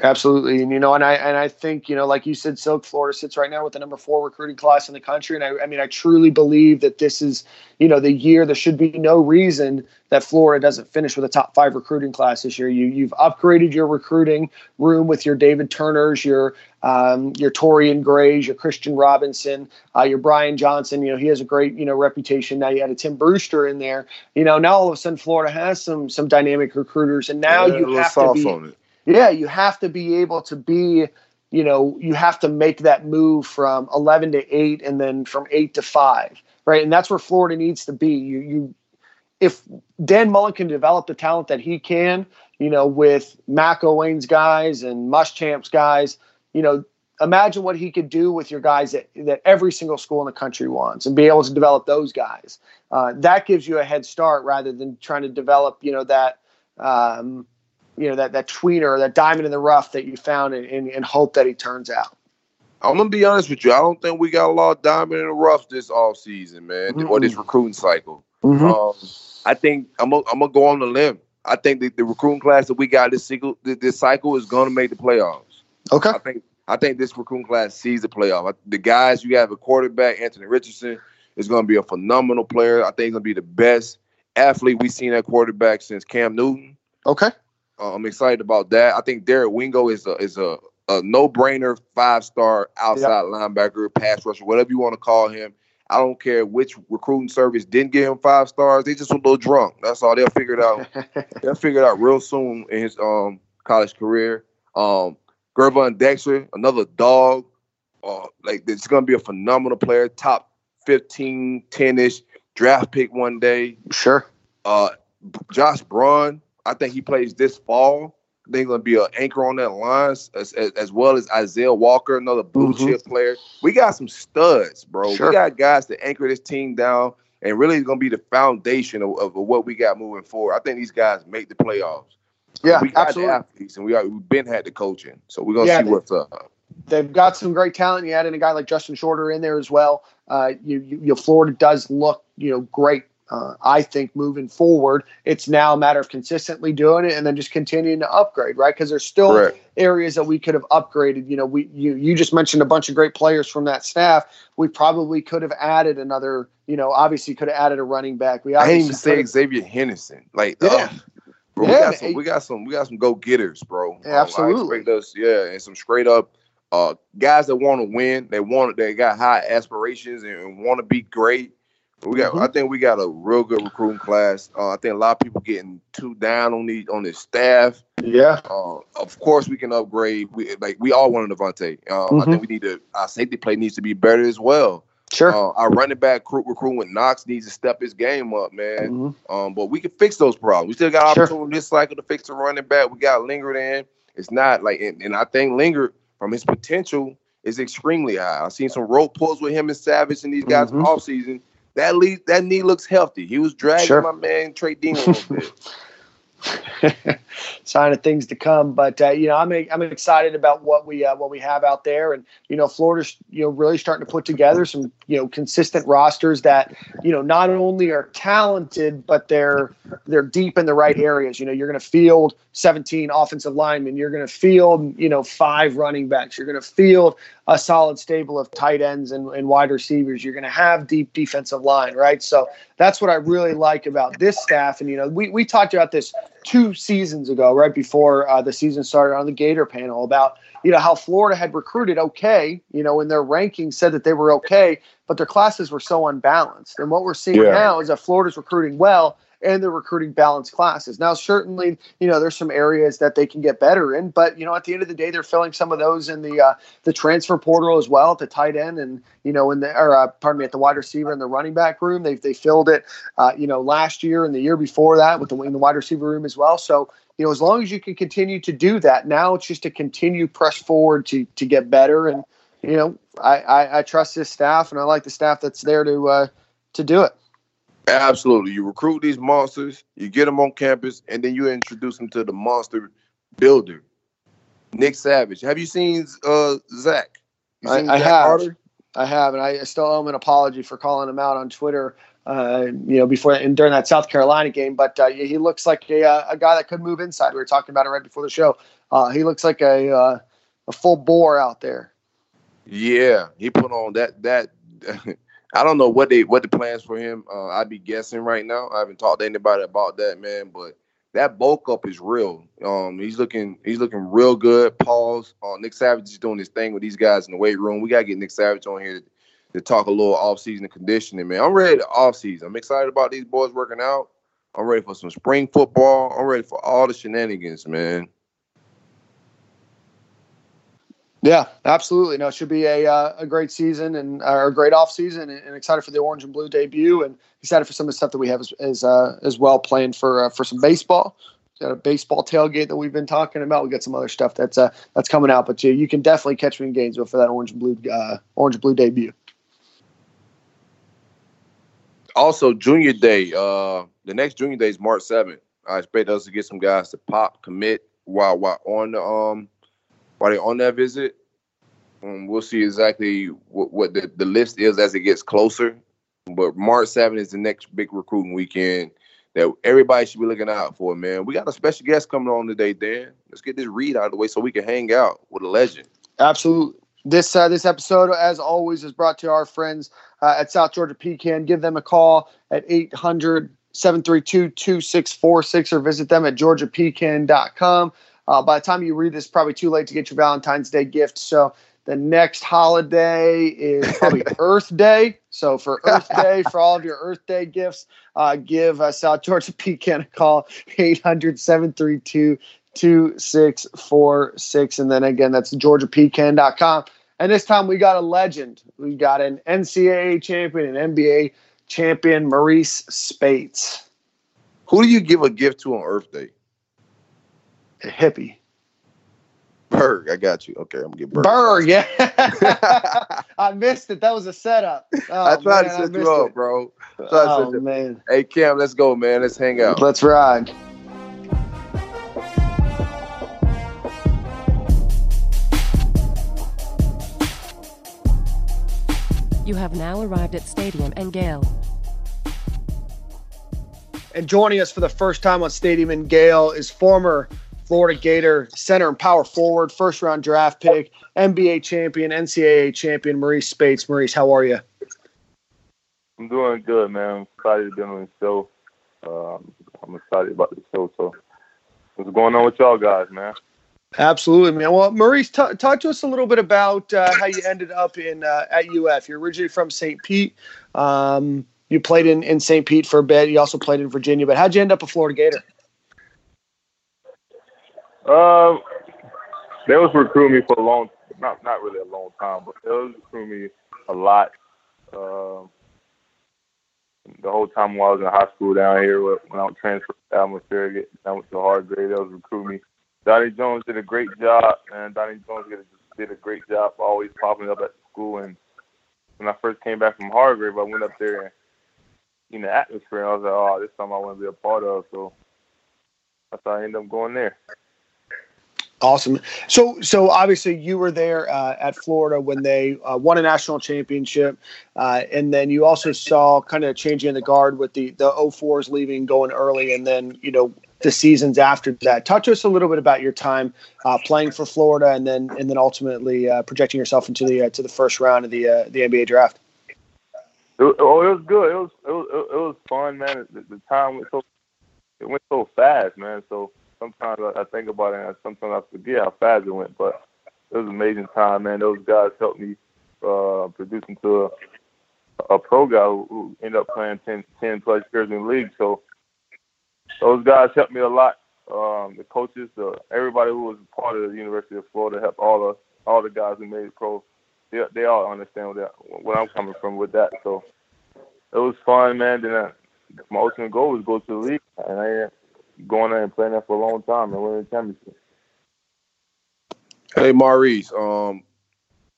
Absolutely, and you know, and I and I think you know, like you said, Silk Florida sits right now with the number four recruiting class in the country, and I, I mean, I truly believe that this is you know the year. There should be no reason that Florida doesn't finish with a top five recruiting class this year. You you've upgraded your recruiting room with your David Turners, your um, your Torrian Grays, your Christian Robinson, uh, your Brian Johnson. You know, he has a great you know reputation. Now you had a Tim Brewster in there. You know, now all of a sudden Florida has some some dynamic recruiters, and now yeah, you have to be yeah, you have to be able to be, you know, you have to make that move from 11 to 8 and then from 8 to 5, right? And that's where Florida needs to be. You you if Dan Mullen can develop the talent that he can, you know, with McElwain's guys and Muschamp's guys, you know, imagine what he could do with your guys that, that every single school in the country wants and be able to develop those guys. Uh, that gives you a head start rather than trying to develop, you know, that um, you know that that tweener, that diamond in the rough that you found, and, and, and hope that he turns out. I'm gonna be honest with you. I don't think we got a lot of diamond in the rough this off season, man, mm-hmm. or this recruiting cycle. Mm-hmm. Um, I think I'm gonna, I'm gonna go on the limb. I think the, the recruiting class that we got this cycle this cycle is gonna make the playoffs. Okay. I think I think this recruiting class sees the playoff. The guys you have a quarterback, Anthony Richardson, is gonna be a phenomenal player. I think he's gonna be the best athlete we've seen at quarterback since Cam Newton. Okay. Uh, I'm excited about that. I think Derek Wingo is a is a, a no brainer five star outside linebacker, pass rusher, whatever you want to call him. I don't care which recruiting service didn't give him five stars. They just a little drunk. That's all. They'll figure it out. they'll figure it out real soon in his um college career. Um, Gervon Dexter, another dog. Uh, like it's gonna be a phenomenal player, top 15, 10-ish draft pick one day. Sure. Uh, Josh Braun, I think he plays this fall. I think going to be an anchor on that line, as, as, as, well as Isaiah Walker, another blue mm-hmm. chip player. We got some studs, bro. Sure. We got guys to anchor this team down and really going to be the foundation of, of, what we got moving forward. I think these guys make the playoffs. Yeah, we got absolutely. the athletes, and we are, we've been had the coaching, so we're gonna yeah, see what's up. They've got some great talent. You add in a guy like Justin Shorter in there as well. Uh, you, you, you Florida does look, you know, great uh, I think moving forward, it's now a matter of consistently doing it and then just continuing to upgrade, right? Because there's still Correct. areas that we could have upgraded. You know, we you you just mentioned a bunch of great players from that staff. We probably could have added another. You know, obviously could have added a running back. We I didn't even say Xzavier Henderson. Like, yeah. Uh, Bro, yeah, we got some. We got some. We got some go getters, bro. Yeah, um, absolutely. Yeah, and some straight up uh, guys that want to win. They want. They got high aspirations and want to be great. We got. Mm-hmm. I think we got a real good recruiting class. Uh, I think a lot of people getting too down on the on the staff. Yeah. Uh, of course, we can upgrade. We like we all want a Devontae. Um, mm-hmm. I think we need to. Our safety play needs to be better as well. Sure. Uh, our running back recruit, recruit with Knox needs to step his game up, man. Mm-hmm. Um, but we can fix those problems. We still got sure. opportunity this cycle to fix the running back. We got Lingard in. It's not like, and, and I think Lingard from his potential is extremely high. I've seen some rope pulls with him and Savage and these guys mm-hmm. off season that lead, that knee looks healthy. He was dragging sure. my man Trey Dean a little bit. sign of things to come. But uh, you know, I'm I'm excited about what we uh, what we have out there, and you know, Florida's you know really starting to put together some you know consistent rosters that you know not only are talented but they're they're deep in the right areas. You know, you're going to field 17 offensive linemen, you're going to field you know five running backs, you're going to field a solid stable of tight ends and, and wide receivers. You're going to have deep defensive line, right? So that's what I really like about this staff. And you know, we we talked about this two seasons ago, right before uh, the season started on the Gator panel about you know how Florida had recruited okay, you know, in their rankings said that they were okay, but their classes were so unbalanced. And what we're seeing yeah. now is that Florida's recruiting well, and they're recruiting balanced classes. Now, certainly, you know, there's some areas that they can get better in, but you know, at the end of the day, they're filling some of those in the uh, the transfer portal as well, at the tight end, and you know, in the or uh, pardon me, at the wide receiver and the running back room, they they filled it, uh, you know, last year and the year before that with the in the wide receiver room as well. So you know, as long as you can continue to do that, now it's just to continue press forward to to get better. And you know, I I, I trust this staff, and I like the staff that's there to uh, to do it. Absolutely, you recruit these monsters, you get them on campus, and then you introduce them to the monster builder, Nick Savage. Have you seen uh, Zach? You I, seen I Zach have. Carter? I have, and I still owe him an apology for calling him out on Twitter. Uh, you know, before and during that South Carolina game, but uh, he looks like a, uh, a guy that could move inside. We were talking about it right before the show. Uh, he looks like a uh, a full bore out there. Yeah, he put on that that. I don't know what they what the plans for him. Uh, I'd be guessing right now. I haven't talked to anybody about that man, but that bulk up is real. Um, he's looking he's looking real good. Pause. Uh, Nick Savage is doing his thing with these guys in the weight room. We gotta get Nick Savage on here to, to talk a little off season conditioning, man. I'm ready to off season. I'm excited about these boys working out. I'm ready for some spring football. I'm ready for all the shenanigans, man. Yeah, absolutely. No, it should be a uh, a great season and uh, a great off season, and, and, excited for the orange and blue debut, and excited for some of the stuff that we have as as, uh, as well planned for uh, for some baseball. Got a baseball tailgate that we've been talking about. We got some other stuff that's uh, that's coming out, but you, you can definitely catch me in Gainesville for that orange and blue uh, orange and blue debut. Also, Junior Day. Uh, the next Junior Day is March seventh. I expect us to get some guys to pop commit while while on the um while they're on that visit. Um, we'll see exactly what, what the, the list is as it gets closer. But March 7th is the next big recruiting weekend that everybody should be looking out for, man. We got a special guest coming on today, Dan. Let's get this read out of the way so we can hang out with a legend. Absolutely. This uh, this episode, as always, is brought to our friends uh, at South Georgia Pecan. Give them a call at 800 732 2646 or visit them at georgiapecan.com. Uh, by the time you read this, probably too late to get your Valentine's Day gift. So the next holiday is probably Earth Day. So for Earth Day, for all of your Earth Day gifts, uh, give uh, South Georgia Pecan a call, 800 732 2646. And then again, that's georgiapecan.com. And this time we got a legend. We got an NCAA champion, an NBA champion, Marreese Speights. Who do you give a gift to on Earth Day? A hippie. Berg, I got you. Okay, I'm gonna get Berg. Berg, yeah. I missed it. That was a setup. Oh, I tried man, to oh, set you up, it. bro. Oh set you- man, Hey Cam, let's go, man. Let's hang out. let's ride. You have now arrived at Stadium and Gale. And joining us for the first time on Stadium and Gale is former Florida Gator center and power forward, first round draft pick, NBA champion, NCAA champion, Marreese Speights. Marreese, how are you? I'm doing good, man. I'm excited to be on the show. Um, I'm excited about the show. So, what's going on with y'all guys, man? Absolutely, man. Well, Marreese, t- talk to us a little bit about uh, how you ended up in uh, at UF. You're originally from St. Pete. Um, you played in, in St. Pete for a bit. You also played in Virginia. But how'd you end up a Florida Gator? Um, they was recruiting me for a long, not not really a long time, but they was recruiting me a lot. Um, the whole time while I was in high school down here, when I was transferred to Alma Surrogate, I went to Hargrave. They was recruiting me. Donnie Jones did a great job, and Donnie Jones did a, did a great job always popping up at school. And when I first came back from Hargrave, I went up there and in the atmosphere, and I was like, oh, this is something I want to be a part of. So that's how I ended up going there. Awesome. So, so obviously you were there uh, at Florida when they uh, won a national championship, uh, and then you also saw kind of changing in the guard with the the 04s leaving, going early, and then you know the seasons after that. Talk to us a little bit about your time uh, playing for Florida, and then and then ultimately uh, projecting yourself into the uh, to the first round of the the NBA draft. It, oh, it was good. It was it was it was fun, man. The, the time went so it went so fast, man. So sometimes I, I think about it, and sometimes I forget how fast it went. But it was an amazing time, man. Those guys helped me uh, produce into a, a pro guy who, who ended up playing 10, 10 plus years in the league. So those guys helped me a lot. Um, the coaches, the everybody who was part of the University of Florida helped all the all the guys who made pro. They, they all understand what, that, what I'm coming from with that. So it was fun, man. Then uh, my ultimate goal was go to the league, and I going there and playing there for a long time and winning the championship. Hey Marreese, um,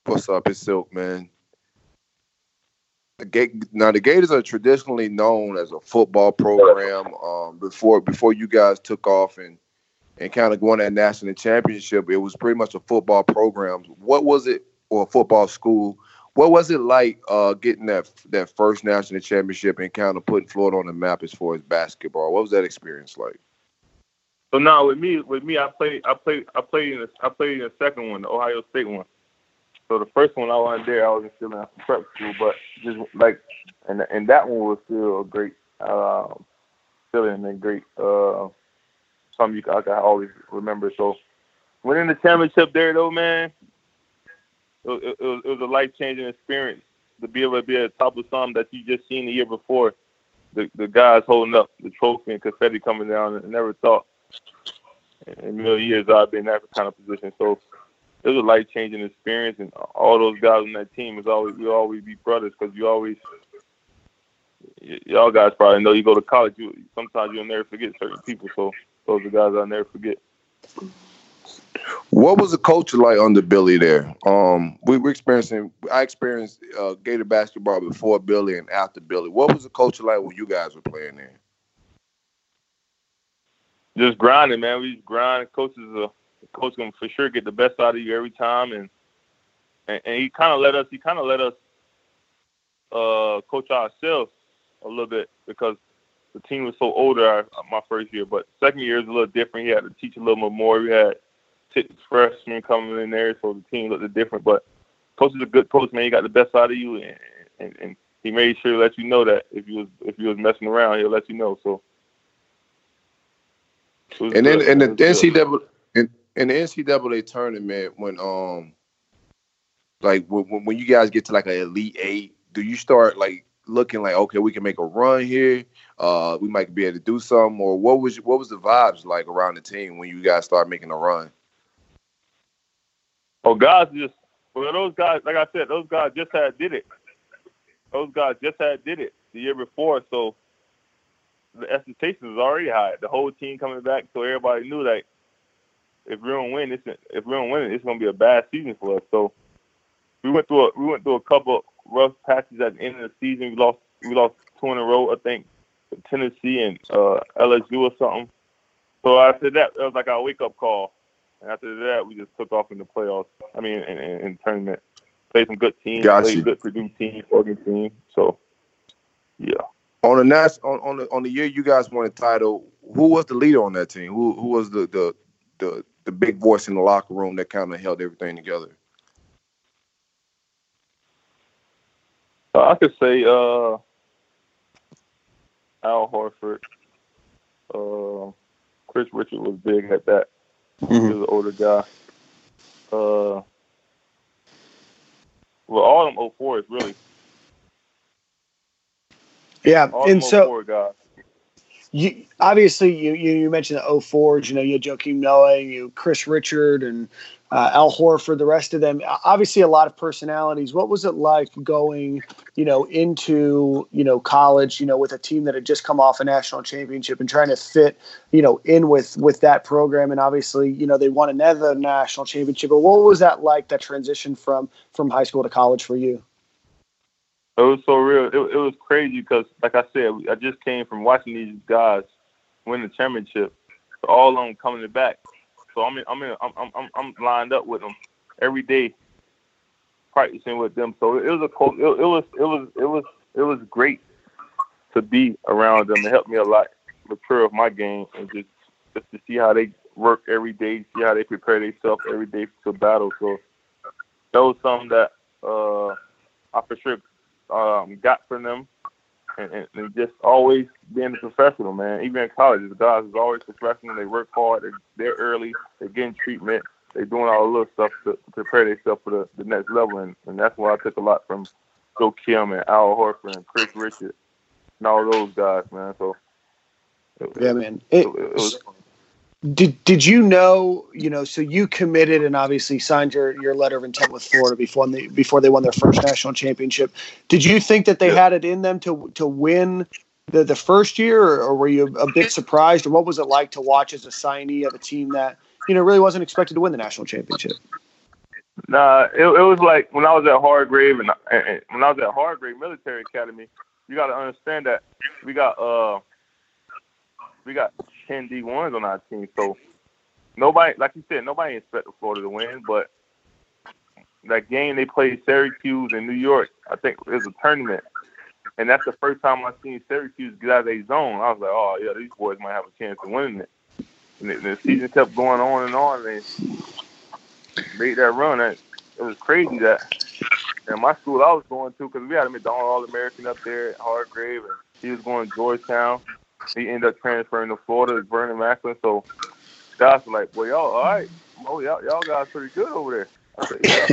what's up? It's Silk, man. The Gate, now the Gators are traditionally known as a football program. Um, before before you guys took off and and kind of won that national championship, it was pretty much a football program. What was it, or a football school? What was it like uh, getting that that first national championship and kind of putting Florida on the map as far as basketball? What was that experience like? So now with me, with me, I played, I played, I played in, the, I played in the second one, the Ohio State one. So the first one I wasn't there, I was still in prep school, but just like, and and that one was still a great um, feeling and great uh, something you I can always remember. So winning the championship there, though, man, it, it, was, it was a life changing experience to be able to be at the top of something that you just seen the year before. The the guys holding up the trophy and confetti coming down, and never thought in a million years I've been in that kind of position. So it was a life changing experience, and all those guys on that team was always we always be brothers because you always y- y'all guys probably know you go to college. You sometimes you'll never forget certain people. So those are guys I'll never forget. What was the culture like under Billy there? Um, we were experiencing. I experienced uh, Gator basketball before Billy and after Billy. What was the culture like when you guys were playing there? Just grinding, man. We just grind. Coaches, uh, coach can for sure get the best out of you every time, and and, and he kind of let us. He kind of let us uh, coach ourselves a little bit because the team was so older our, my first year. But second year is a little different. He had to teach a little bit more. We had six freshmen coming in there, so the team looked different. But coach is a good coach, man. He got the best out of you, and, and, and he made sure to let you know that if you was if you was messing around, he'll let you know. So and then in the NCAA in, in the NCAA tournament when um like when when you guys get to like an elite eight, do you start like looking like okay we can make a run here? Uh, we might be able to do something, or what was what was the vibes like around the team when you guys start making a run? Oh, guys, just well, those guys, like I said, those guys just had did it. Those guys just had did it the year before, so the expectations was already high. The whole team coming back, so everybody knew that if we don't win, it's if we don't win, it's gonna be a bad season for us. So we went through a we went through a couple rough patches at the end of the season. We lost we lost two in a row, I think, Tennessee and uh, LSU or something. So after that, it was like our wake up call. And after that, we just took off in the playoffs. I mean, in, in, in tournament, played some good teams, Got played good Purdue team, Oregon team. So yeah. On the nas- on on the on the year you guys won the title, who was the leader on that team? Who who was the the the, the big voice in the locker room that kind of held everything together? Uh, I could say uh, Al Horford. Uh, Chris Richard was big at that. He was an older guy. Uh, well, all them 04s really. Yeah, All and so 04 guys. you obviously you you, you mentioned the 04s, you know, you had Joakim Noah, you Chris Richard and uh, Al Horford, the rest of them. Obviously, a lot of personalities. What was it like going, you know, into you know college, you know, with a team that had just come off a national championship and trying to fit, you know, in with with that program? And obviously, you know, they won another national championship. But what was that like? That transition from from high school to college for you? It was so real. It, it was crazy because, like I said, I just came from watching these guys win the championship. All of them coming back. So I'm in, I'm in, I'm I'm I'm lined up with them every day, practicing with them. So it was a cool. It, it was it was it was it was great to be around them. It helped me a lot mature of my game and just just to see how they work every day, see how they prepare themselves every day to battle. So that was something that uh, I for sure um, got from them, and, and, and just always being a professional, man. Even in college, the guys is always professional. They work hard. They're, they're early. They're getting treatment. They're doing all the little stuff to, to prepare themselves for the, the next level, and, and that's why I took a lot from Joakim and Al Horford and Chris Richard and all those guys, man. So Yeah, man. It, it, it was did did you know you know so you committed and obviously signed your, your letter of intent with Florida before they before they won their first national championship. Did you think that they Yeah. had it in them to to win the the first year or, or were you a bit surprised? Or what was it like to watch as a signee of a team that you know really wasn't expected to win the national championship? Nah, it, it was like when I was at Hargrave and, and, and when I was at Hargrave Military Academy, you got to understand that we got uh we got ten D ones on our team, so nobody, like you said, nobody expected Florida to win, but that game they played Syracuse in New York, I think it was a tournament, and that's the first time I seen Syracuse get out of their zone. I was like, oh yeah, these boys might have a chance of winning it. And the, the season kept going on and on, and made that run. It, it was crazy that and my school I was going to because we had a McDonald All American up there at Hargrave, and he was going to Georgetown. He ended up transferring to Florida as Vernon Macklin. So guys like, "Well, y'all all right? Oh, y'all, y'all guys pretty good over there." I said, "Yeah."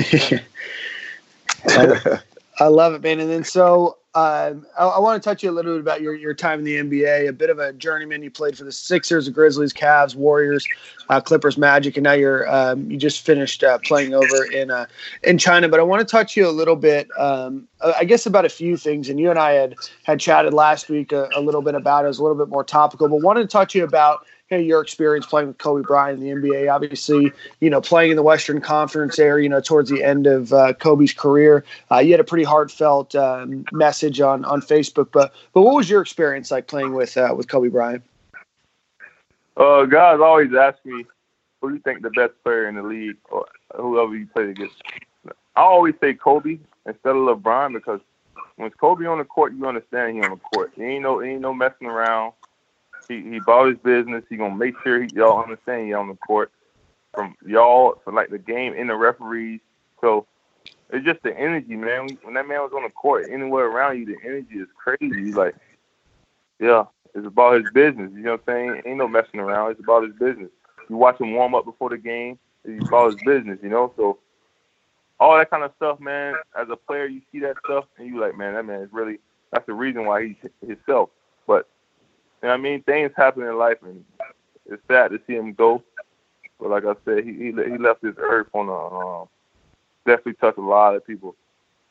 I love it, man. And then so um, I, I want to touch you a little bit about your, your time in the NBA. A bit of a journeyman. You played for the Sixers, the Grizzlies, Cavs, Warriors, uh, Clippers, Magic, and now you're um, you just finished uh, playing over in uh, in China. But I want to touch you a little bit, um, uh, I guess, about a few things. And you and I had had chatted last week a, a little bit about it. It was a little bit more topical, but wanted to touch you about you know, your experience playing with Kobe Bryant in the NBA. Obviously, you know, playing in the Western Conference there, you know, towards the end of uh, Kobe's career. Uh, you had a pretty heartfelt um, message on on Facebook. But but what was your experience like playing with uh, with Kobe Bryant? Uh, guys always ask me, "Who do you think the best player in the league, or whoever you played against?" I always say Kobe instead of LeBron because when it's Kobe on the court, you understand he on the court. He ain't no, he ain't no messing around. He he about his business. He gonna make sure he, y'all understand he on the court. From y'all, from like the game and the referees. So it's just the energy, man. When that man was on the court, anywhere around you, the energy is crazy. Like, yeah, it's about his business. You know what I'm saying? Ain't no messing around. It's about his business. You watch him warm up before the game. It's about his business. You know, so all that kind of stuff, man. As a player, you see that stuff, and you like, man, that man is really. That's the reason why he's himself. But you know I mean? Things happen in life, and it's sad to see him go. But like I said, he he, he left this earth on a um, definitely touched a lot of people,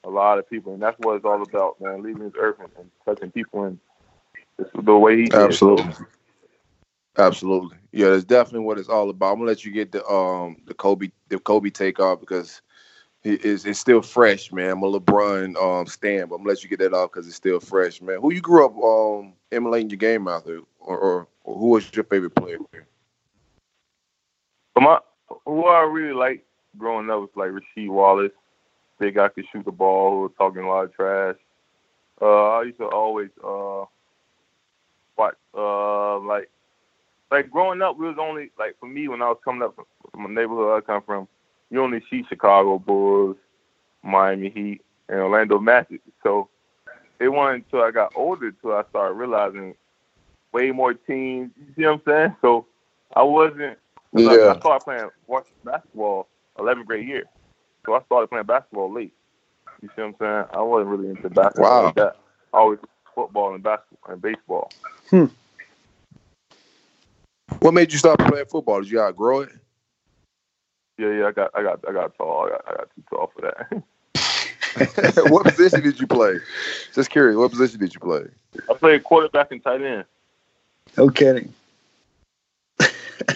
a lot of people, and that's what it's all about, man. Leaving this earth and, and touching people, and it's the way he. Absolutely. Absolutely. Yeah, that's definitely what it's all about. I'm gonna let you get the um the Kobe the Kobe take off because it is it's still fresh, man. I'm a LeBron um stand, but I'm gonna let you get that off because it's still fresh, man. Who you grew up um emulating your game out there, or, or, or who was your favorite player? My who I really like growing up was like Rasheed Wallace, big guy could shoot the ball, who was talking a lot of trash. Uh, I used to always uh watch uh like like growing up, we was only like for me when I was coming up from a neighborhood I come from, you only see Chicago Bulls, Miami Heat, and Orlando Magic. So it wasn't until I got older until I started realizing way more teams. You see what I'm saying? So I wasn't. I, Yeah. I started playing basketball 11th grade year, so I started playing basketball late. You see what I'm saying? I wasn't really into basketball Wow. like that. I always football and basketball and baseball. Hmm. What made you start playing football? Did you outgrow it? Yeah, yeah, I got, I got, I got tall. I got, I got too tall for that. what position did you play? Just curious, what position did you play? I played quarterback and tight end. No kidding.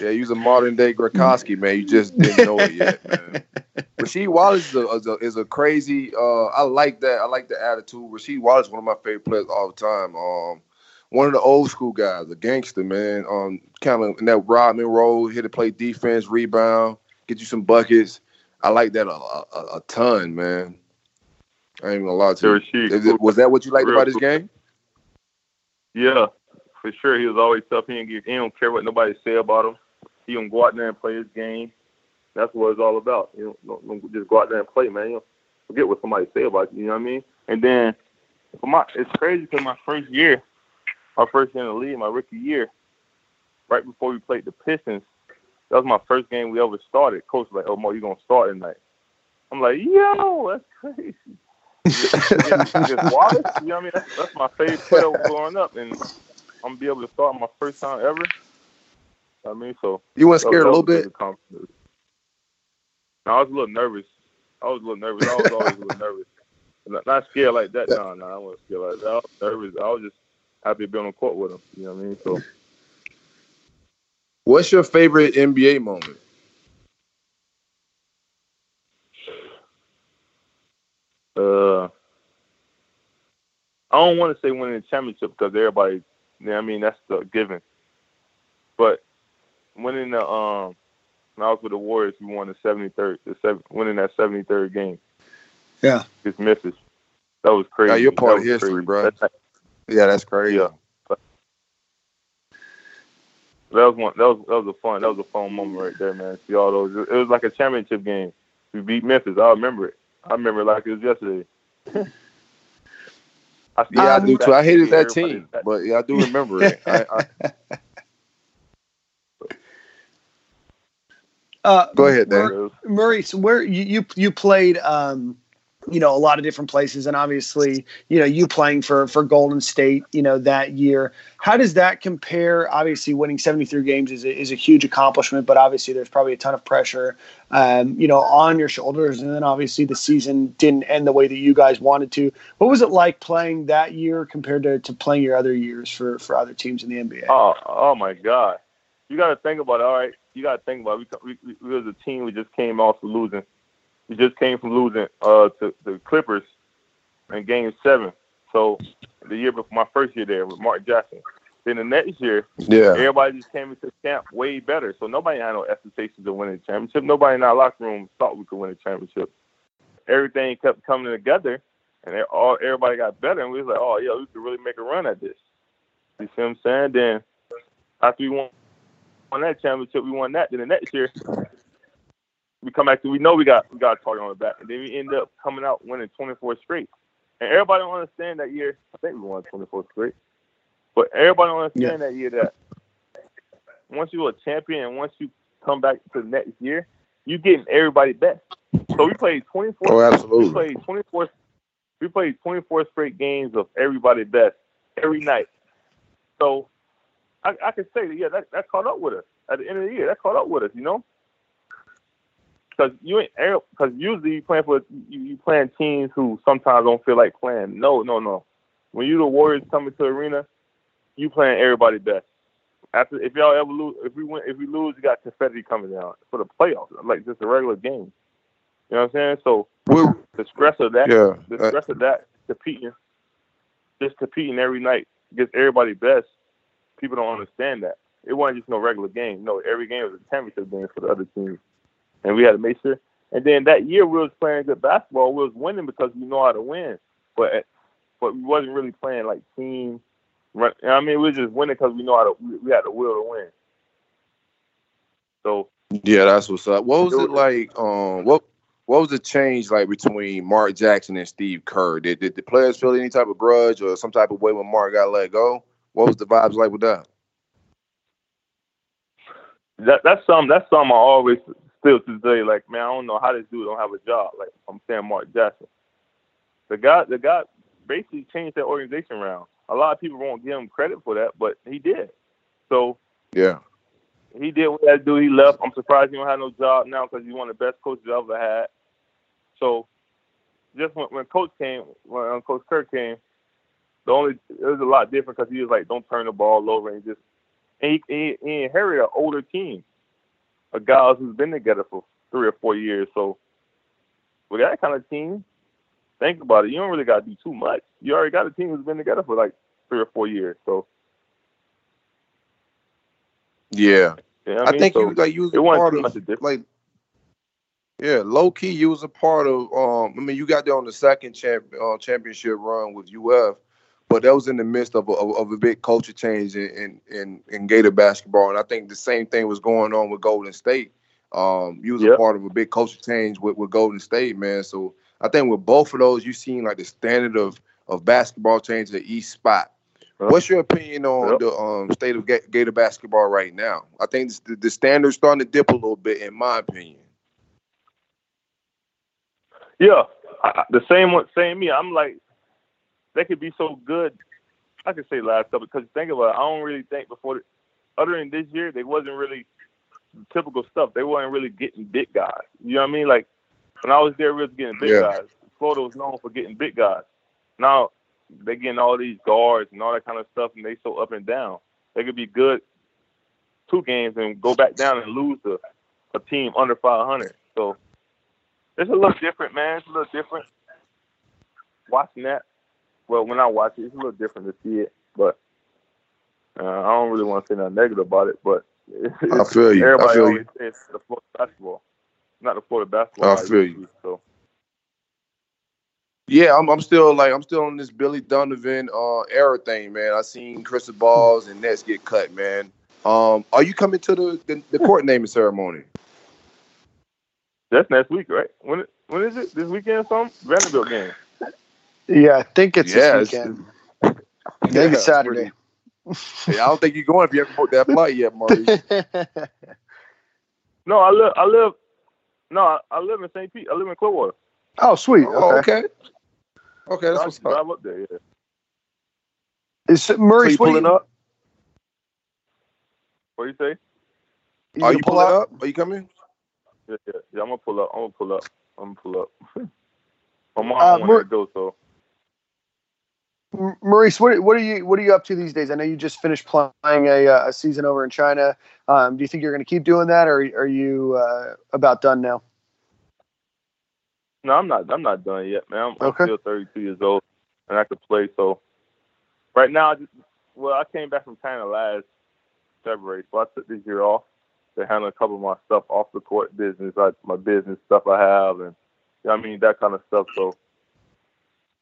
Yeah, you was a modern day Gronkowski, man. You just didn't know it yet, man. Rasheed Wallace is a, is a is a crazy. Uh, I like that. I like the attitude. Rasheed Wallace is one of my favorite players all the time. Um, one of the old school guys, a gangster, man. Um, kind of in that Rodman role, here to play defense, rebound, get you some buckets. I like that a, a, a ton, man. I ain't even gonna lie to you. It- was that what you liked Real about his cool. game? Yeah, for sure. He was always tough. He didn't, get, he don't care what nobody say about him. He gonna go out there and play his game. That's what it's all about. You know, don't, don't just go out there and play, man. You know, forget what somebody say about you. You know what I mean? And then for my, it's crazy because my first year, my first year in the league, my rookie year, right before we played the Pistons, that was my first game we ever started. Coach was like, "Oh, Mo, you gonna start tonight?" I'm like, "Yo, that's crazy." just Wallace, you know what I mean? That's, that's my favorite player growing up, and I'm gonna be able to start my first time ever. I mean, so You weren't scared a little bit? No, I was a little nervous. I was a little nervous. I was always a little nervous. Not, not scared like that. No, no, I wasn't scared like that. I was nervous. I was just happy to be on the court with him. You know what I mean? So What's your favorite NBA moment? Uh, I don't want to say winning the championship because everybody, you know I mean, that's the given. But winning the um, when I was with the Warriors, we won the seventy third, the seven, winning that seventy third game. Yeah. against Memphis. That was crazy. Yeah, you're part of history, crazy. bro. That, Yeah, that's crazy. Yeah. That was one. That was that was a fun. That was a fun moment right there, man. See all those. It was like a championship game. We beat Memphis. I remember it. I remember it like it was yesterday. I Yeah, I Um, do too. I hated that everybody- team, but yeah, I do remember it. I, I, Uh, Go ahead, Dan. Mur- Murray, so where you you, you played, um, you know, a lot of different places, and obviously, you know, you playing for for Golden State, you know, that year. How does that compare? Obviously, winning seventy three games is a, is a huge accomplishment, but obviously, there's probably a ton of pressure, um, you know, on your shoulders, and then obviously the season didn't end the way that you guys wanted to. What was it like playing that year compared to, to playing your other years for for other teams in the NBA? Oh, oh my God! You got to think about it. All right, you got to think about it. We, we, we a team. We just came off of losing. We just came from losing uh, to the Clippers in Game Seven. So the year before my first year there with Mark Jackson. Then the next year, yeah, everybody just came into camp way better. So nobody had no expectations of winning a championship. Nobody in our locker room thought we could win a championship. Everything kept coming together, and they all everybody got better. And we was like, oh yeah, we could really make a run at this. You see what I'm saying? Then after we won, won that championship, we won that. Then the next year, we come back to we know we got we got a target on the back, and then we end up coming out winning 24 straight. And everybody don't understand that year. I think we won 24 straight, but everybody don't understand that year that once you're a champion and once you come back to the next year, you getting everybody best. So we played 24. oh, absolutely. We played 24. We played 24 straight games of everybody best every night. So I, I can say that yeah, that, that caught up with us at the end of the year. That caught up with us, you know. Because you ain't because usually you playing for you, you playing teams who sometimes don't feel like playing. No, no, no. When you the Warriors coming to the arena, you playing everybody best. After if y'all ever lose, if we win, if we lose, you got confetti coming down for the playoffs, like just a regular game. You know what I'm saying? So Well, the stress of that, yeah, the uh, stress of that competing, just competing every night gets everybody best. People don't understand that it wasn't just no regular game. No, every game was a championship game for the other teams, and we had to make sure. And then that year we was playing good basketball. We was winning because we know how to win, but but we wasn't really playing like team. I mean, we was just winning because we know how to. We, we had the will to win. So yeah, that's what's up. What was It like? Um, what what was the change like between Mark Jackson and Steve Kerr? Did, did the players feel any type of grudge or some type of way when Mark got let go? What was the vibes like with that? that that's something that's something I always still to this like man I don't know how this dude don't have a job. Like I'm saying Mark Jackson. The guy the guy basically changed that organization around. A lot of people won't give him credit for that but he did. So Yeah, he did what to do. He left. I'm surprised he don't have no job now because he's one of the best coaches I've ever had. So just when, when coach came when coach Kerr came the only it was a lot different because he was like don't turn the ball over and just and he, he, he inherited an older team of guys who's been together for three or four years. So with that kind of team, think about it. You don't really got to do too much. You already got a team who's been together for like three or four years. So yeah. you know I, mean? think so you like you was it a wasn't part of much of difference. like yeah, low key you was a part of um I mean you got there on the second champ uh, championship run with UF, but that was in the midst of a, of, a big culture change in, in in Gator basketball, and I think the same thing was going on with Golden State. Um, you was a part of a big culture change with, with Golden State, man. So I think with both of those, you've seen like the standard of of basketball change at each spot. Yep. What's your opinion on Yep. the um, state of Ga- Gator basketball right now? I think the, the standard's starting to dip a little bit, in my opinion. Yeah, I- the same one, same me. I'm like, they could be so good I could say last couple because think about it, I don't really think before, the, other than this year, they wasn't really typical stuff. They weren't really getting big guys. You know what I mean? Like when I was there, we was getting big Yeah. guys. Florida was known for getting big guys. Now they getting all these guards and all that kind of stuff, and they so up and down. They could be good two games and go back down and lose to a team under 500. So it's a little different, man. It's a little different. Watching that, well, when I watch it, it's a little different to see it. But uh, I don't really want to say nothing negative about it. But I feel you. I feel always you. says the Florida basketball, not the Florida basketball. I feel you. So Yeah, I'm, I'm still like I'm still on this Billy Donovan uh era thing, man. I seen crystal balls and nets get cut, man. Um, are you coming to the the, the court naming ceremony? that's next week, right? When when is it? This weekend? Some Vanderbilt game. Yeah, I think it's Yeah, this it's- weekend. Yeah, Maybe it's Saturday. pretty- yeah, I don't think you're going if you haven't booked that flight yet, Marreese. No, I live. I live. No, I, I live in St. Pete. I live in Clearwater. oh, sweet. oh, Okay. okay. Okay, that's I what's can up. drive up there. Yeah. Is So what do pulling you, up? What do you say? you Are gonna you pull pulling up? up? Are you coming? Yeah, yeah, yeah. I'm gonna pull up. I'm gonna pull up. I'm gonna pull up. My mom Uh, wanted Mar- to go, so M- Marreese, what what are you what are you up to these days? I know you just finished playing a, uh, a season over in China. Um, do you think you're going to keep doing that, or are you uh, about done now? no, I'm not. I'm not done yet, man. I'm, Okay. I'm still 32 years old, and I could play. So right now, I just well, I came back from China last February, so I took this year off to handle a couple of my stuff off the court business, like my business stuff I have, and you know I mean that kind of stuff. So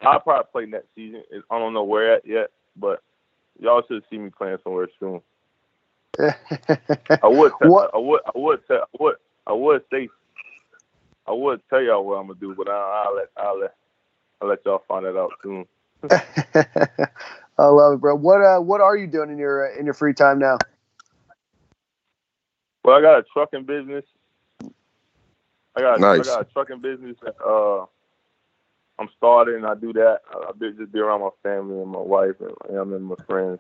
I'll probably play next season. I don't know where at yet, but y'all should see me playing somewhere soon. I would, tell, What- I would, I would, tell, I would, I would say, I would tell y'all what I'm gonna do, but I, I'll let, I'll let, I'll let y'all find that out soon. I love it, bro. What uh, what are you doing in your uh, in your free time now? Well, I got a trucking business. I got, Nice. I got a trucking business. that, Uh, I'm starting. I do that. I, I just be around my family and my wife and, and, and my friends.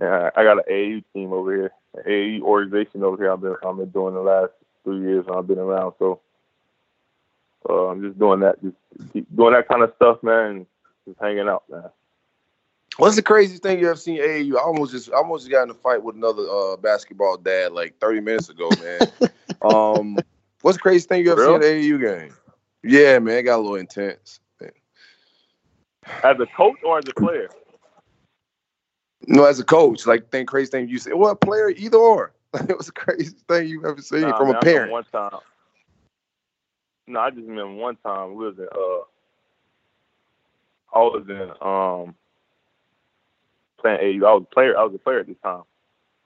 And I, I got an AAU team over here, an AAU organization over here. I've been, I've been doing the last three years. I've been around, so uh, I'm just doing that, just keep doing that kind of stuff, man. And just hanging out, man. What's the craziest thing you ever seen AAU? I almost just I almost got in a fight with another uh, basketball dad like 30 minutes ago, man. um, what's the craziest thing you ever seen at AAU game? Yeah, man, it got a little intense. As a coach or as a player? No, as a coach, like think crazy thing you said. Well, player, either or. it was the craziest thing you've ever seen Nah, from man, a parent. One time. No, I just remember one time we was in uh I was in um playing AU. I was a player I was a player at this time.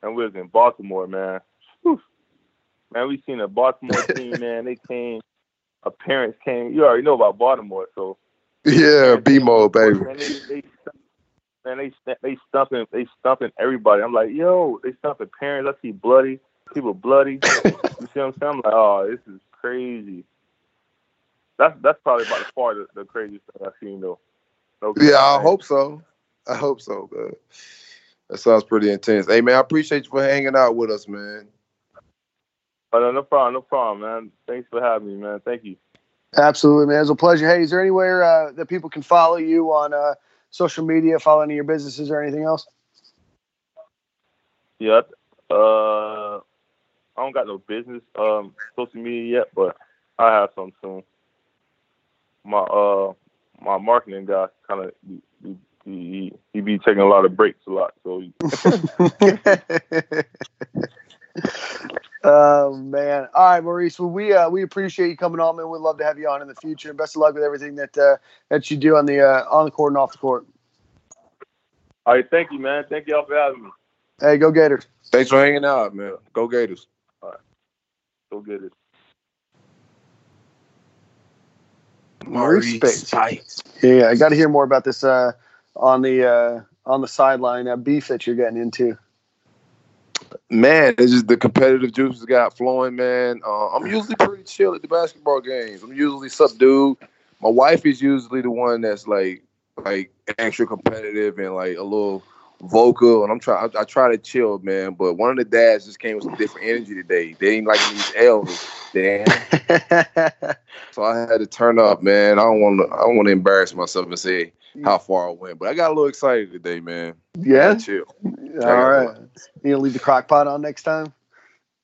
And we was in Baltimore, man. Whew. Man, we seen a Baltimore team, man. They came parents came. You already know about Baltimore, so Yeah, B mode, baby. Man, they, they, man, they they stumping they stumping everybody. I'm like, yo, they stumping parents. I see bloody people bloody. you see what I'm saying? I'm like, oh, this is crazy. That's that's probably by far the, the craziest thing I've seen though. No Yeah, I hope so. I hope so, man. That sounds pretty intense. Hey, man, I appreciate you for hanging out with us, man. Oh, no, no problem, no problem, man. Thanks for having me, man. Thank you. Absolutely, man. It was a pleasure. Hey, is there anywhere uh, that people can follow you on uh, social media, follow any of your businesses or anything else? Yeah, uh, I don't got no business um social media yet, but I have some soon. My uh my marketing guy kind of he, he, he he be taking a lot of breaks a lot, so he, oh man! All right, Marreese. Well, we uh, we appreciate you coming on, man. We'd love to have you on in the future. And best of luck with everything that uh, that you do on the uh, on the court and off the court. all right. Thank you, man. Thank y'all for having me. Hey, go Gators! Thanks for hanging out, man. Go Gators. All right, go get it. Marreese Speights. Yeah, I got to hear more about this uh, on the uh, on the sideline uh, beef that you're getting into. Man, it's just the competitive juices got flowing, man. Uh, I'm usually pretty chill at the basketball games. I'm usually subdued. My wife is usually the one that's like like extra competitive and like a little vocal, and I'm trying. I, try to chill, man. But one of the dads just came with some different energy today. They didn't like these L's, Dan. so I had to turn up, man. I don't want to. I don't want to embarrass myself and say how far I went, but I got a little excited today, man. Yeah, chill. All right, you gonna leave the crock pot on next time?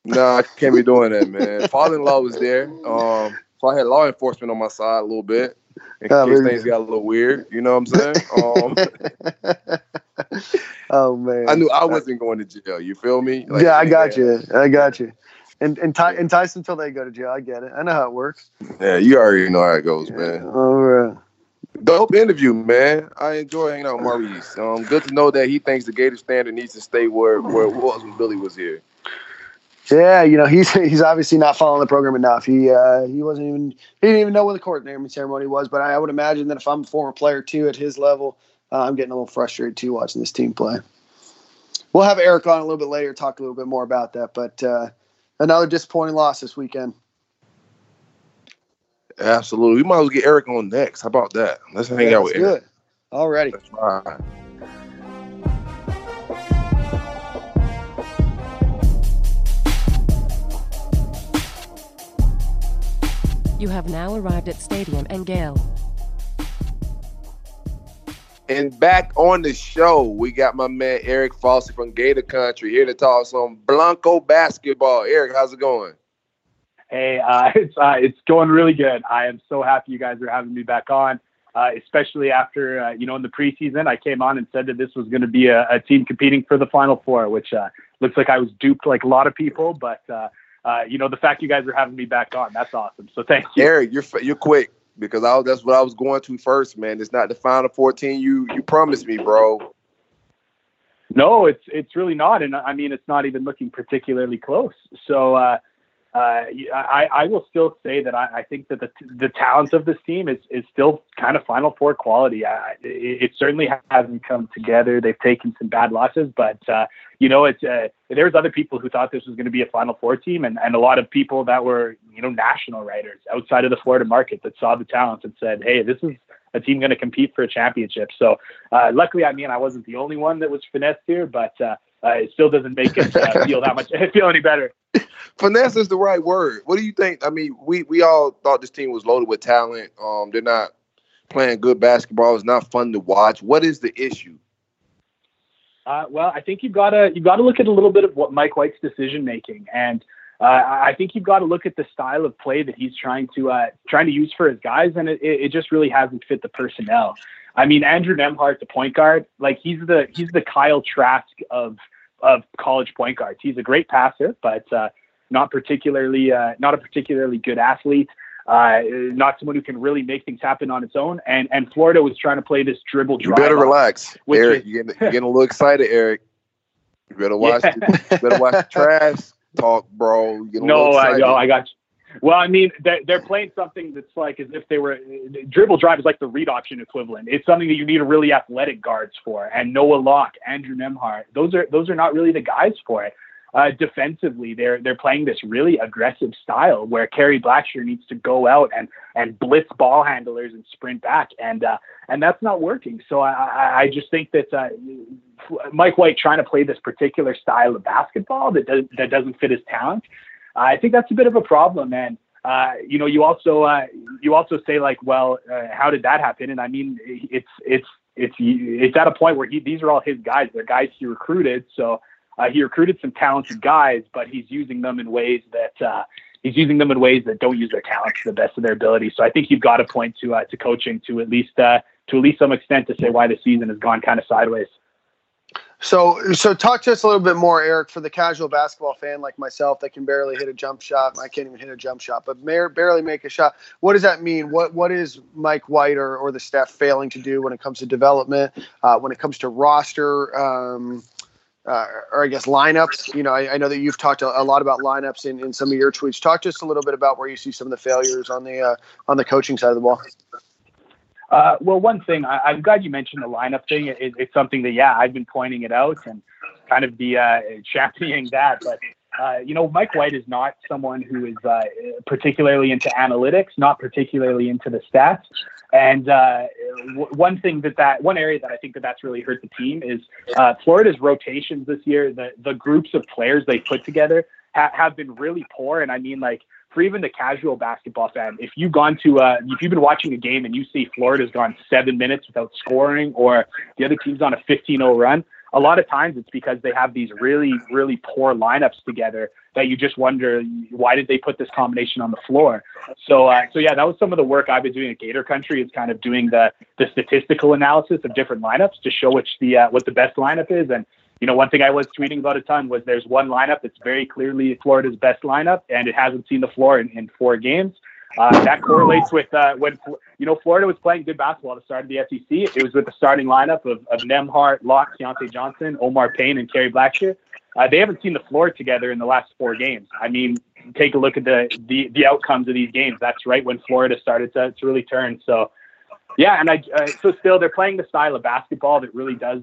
No, I can't be doing that, man. Father-in-law was there, um, so I had law enforcement on my side a little bit in oh, case things got a little weird. You know what I'm saying? Um, oh man, I knew I wasn't going to jail. You feel me? Like, yeah, I got you. I got you. And and Tyson until they go to jail. I get it. I know how it works. Yeah, you already know how it goes, yeah. man. All right. Dope interview, man. I enjoy hanging out with Marreese. Um, good to know that he thinks the Gator standard needs to stay where, where it was when Billy was here. Yeah, you know he's he's obviously not following the program enough. He uh, he wasn't even he didn't even know what the court naming ceremony was. But I, I would imagine that if I'm a former player too at his level, uh, I'm getting a little frustrated too watching this team play. We'll have Eric on a little bit later, talk a little bit more about that. But uh, another disappointing loss this weekend. Absolutely, we might as well get Eric on next. How about that? Let's hang yeah, out with good. Eric. Alrighty. That's right. You have now arrived at Stadium and Gale. And back on the show, we got my man Eric Fawcett from Gator Country here to talk some Blanco basketball. Eric, how's it going? Hey, uh, it's uh, it's going really good. I am so happy you guys are having me back on, uh, especially after uh, you know in the preseason I came on and said that this was going to be a, a, team competing for the Final Four, which uh, looks like I was duped like a lot of people. But uh, uh, you know, the fact you guys are having me back on, that's awesome. So thank you. Eric, you're you're quick because I, that's what I was going to first, man. It's not the final 14 you you promised me, bro. No, it's it's really not, and I mean it's not even looking particularly close. So uh, uh, I, I will still say that I, I think that the the talent of this team is is still kind of Final Four quality. Uh, it, it, certainly hasn't come together. They've taken some bad losses, but uh, you know, it's uh, there's other people who thought this was going to be a Final Four team, and, and a lot of people that were you know national writers outside of the Florida market that saw the talent and said, hey, this is a team going to compete for a championship. So uh, luckily, I mean, I wasn't the only one that was finessed here, but uh, it still doesn't make it uh, feel that much feel any better. Finesse is the right word. What do you think? I mean, we we all thought this team was loaded with talent. Um, they're not playing good basketball. It's not fun to watch. What is the issue? Uh, well, I think you've got to you've got to look at a little bit of what Mike White's decision making, and uh, I think you've got to look at the style of play that he's trying to uh, trying to use for his guys, and it, it just really hasn't fit the personnel. I mean, Andrew Nembhard, the point guard, like he's the he's the Kyle Trask of of college point guards. He's a great passer, but uh, not particularly uh, not a particularly good athlete. Uh, not someone who can really make things happen on its own. And and Florida was trying to play this dribble drive. You better relax, Eric. Is, you're, getting, you're, getting, a little excited, Eric. You better watch. Yeah. The, you better watch the trash talk, bro. No, I know. I got you. Well, I mean, they're playing something that's like as if they were dribble drive is like the read option equivalent. It's something that you need a really athletic guards for. And Noah Locke, Andrew Nembhard, those are those are not really the guys for it. Uh, defensively, they're they're playing this really aggressive style where Kerry Blackshear needs to go out and and blitz ball handlers and sprint back, and uh, and that's not working. So I, I just think that uh, Mike White trying to play this particular style of basketball that does, that doesn't fit his talent I think that's a bit of a problem. And uh, you know, you also uh, you also say like, well, uh, how did that happen? And I mean, it's it's it's it's at a point where he these are all his guys. They're guys he recruited. So uh, he recruited some talented guys, but he's using them in ways that uh, he's using them in ways that don't use their talent to the best of their ability. So I think you've got to point to uh, to coaching to at least to at least some extent to say why the season has gone kind of sideways. So, so talk to us a little bit more, Eric, for the casual basketball fan like myself that can barely hit a jump shot. I can't even hit a jump shot, but barely make a shot. What does that mean? What What is Mike White or, or the staff failing to do when it comes to development, uh, when it comes to roster, um, uh, or I guess lineups? You know, I, I know that you've talked a, a, lot about lineups in, in some of your tweets. Talk to us a little bit about where you see some of the failures on the uh, on the coaching side of the ball. Uh, well, one thing I, am glad you mentioned the lineup thing. It, it's something that yeah, I've been pointing it out and kind of be uh, championing that. But uh, you know, Mike White is not someone who is uh, particularly into analytics, not particularly into the stats. And uh, w- one thing that that one area that I think that that's really hurt the team is uh, Florida's rotations this year. The the groups of players they put together ha- have been really poor. And I mean, like for even the casual basketball fan, if you've gone to uh, if you've been watching a game and you see Florida's gone seven minutes without scoring, or the other team's on a 15-0 run, a lot of times it's because they have these really, really poor lineups together that you just wonder why did they put this combination on the floor. So, uh, so yeah, that was some of the work I've been doing at Gator Country is kind of doing the the statistical analysis of different lineups to show which the uh, what the best lineup is. And you know, one thing I was tweeting about a ton was there's one lineup that's very clearly Florida's best lineup, and it hasn't seen the floor in, in four games. Uh, that correlates with uh, when you know Florida was playing good basketball the start of the SEC. It was with the starting lineup of, of Nembhard, Locke, Keyontae Johnson, Omar Payne, and Kerry Blackshear. Uh, they haven't seen the floor together in the last four games. I mean, take a look at the the, the outcomes of these games. That's right when Florida started to, to really turn. So, yeah, and I uh, so still they're playing the style of basketball that really does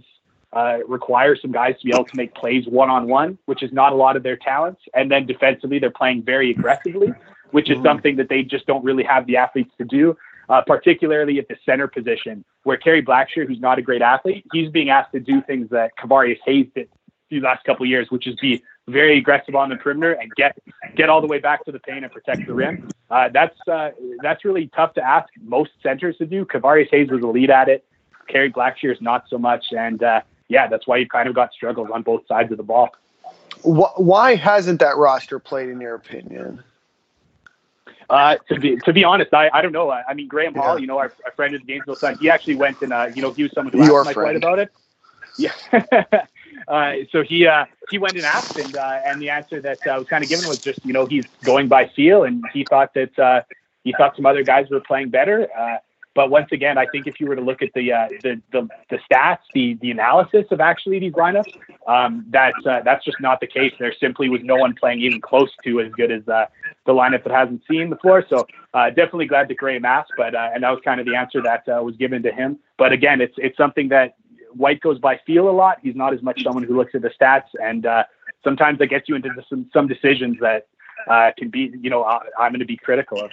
uh, require some guys to be able to make plays one on one, which is not a lot of their talents. And then defensively, they're playing very aggressively which is mm-hmm. something that they just don't really have the athletes to do, uh, particularly at the center position, where Kerry Blackshear, who's not a great athlete, he's being asked to do things that Kevarius Hayes did these last couple of years, which is be very aggressive on the perimeter and get get all the way back to the paint and protect the rim. Uh, that's uh, that's really tough to ask most centers to do. Kevarius Hayes was a lead at it. Kerry Blackshear is not so much, and uh, yeah, that's why you've kind of got struggles on both sides of the ball. Why hasn't that roster played, in your opinion? Uh, to be to be honest, I, I don't know. I, I mean, Graham yeah. Hall, you know, our, our friend of the Gainesville Sun, he actually went and uh, you know he was someone who asked Mike White about it. Yeah. uh, so he uh, he went and asked, and uh, and the answer that uh, was kind of given was just you know he's going by feel, and he thought that uh, he thought some other guys were playing better. But once again, I think if you were to look at the uh, the, the, the stats, the the analysis of actually these lineups, um, that's uh, that's just not the case. There simply was no one playing even close to as good as uh, the lineup that hasn't seen the floor. So uh, definitely glad that Graham asked, but uh, and that was kind of the answer that uh, was given to him. But again, it's it's something that White goes by feel a lot. He's not as much someone who looks at the stats, and sometimes that gets you into some some decisions that can be you know I'm going to be critical of.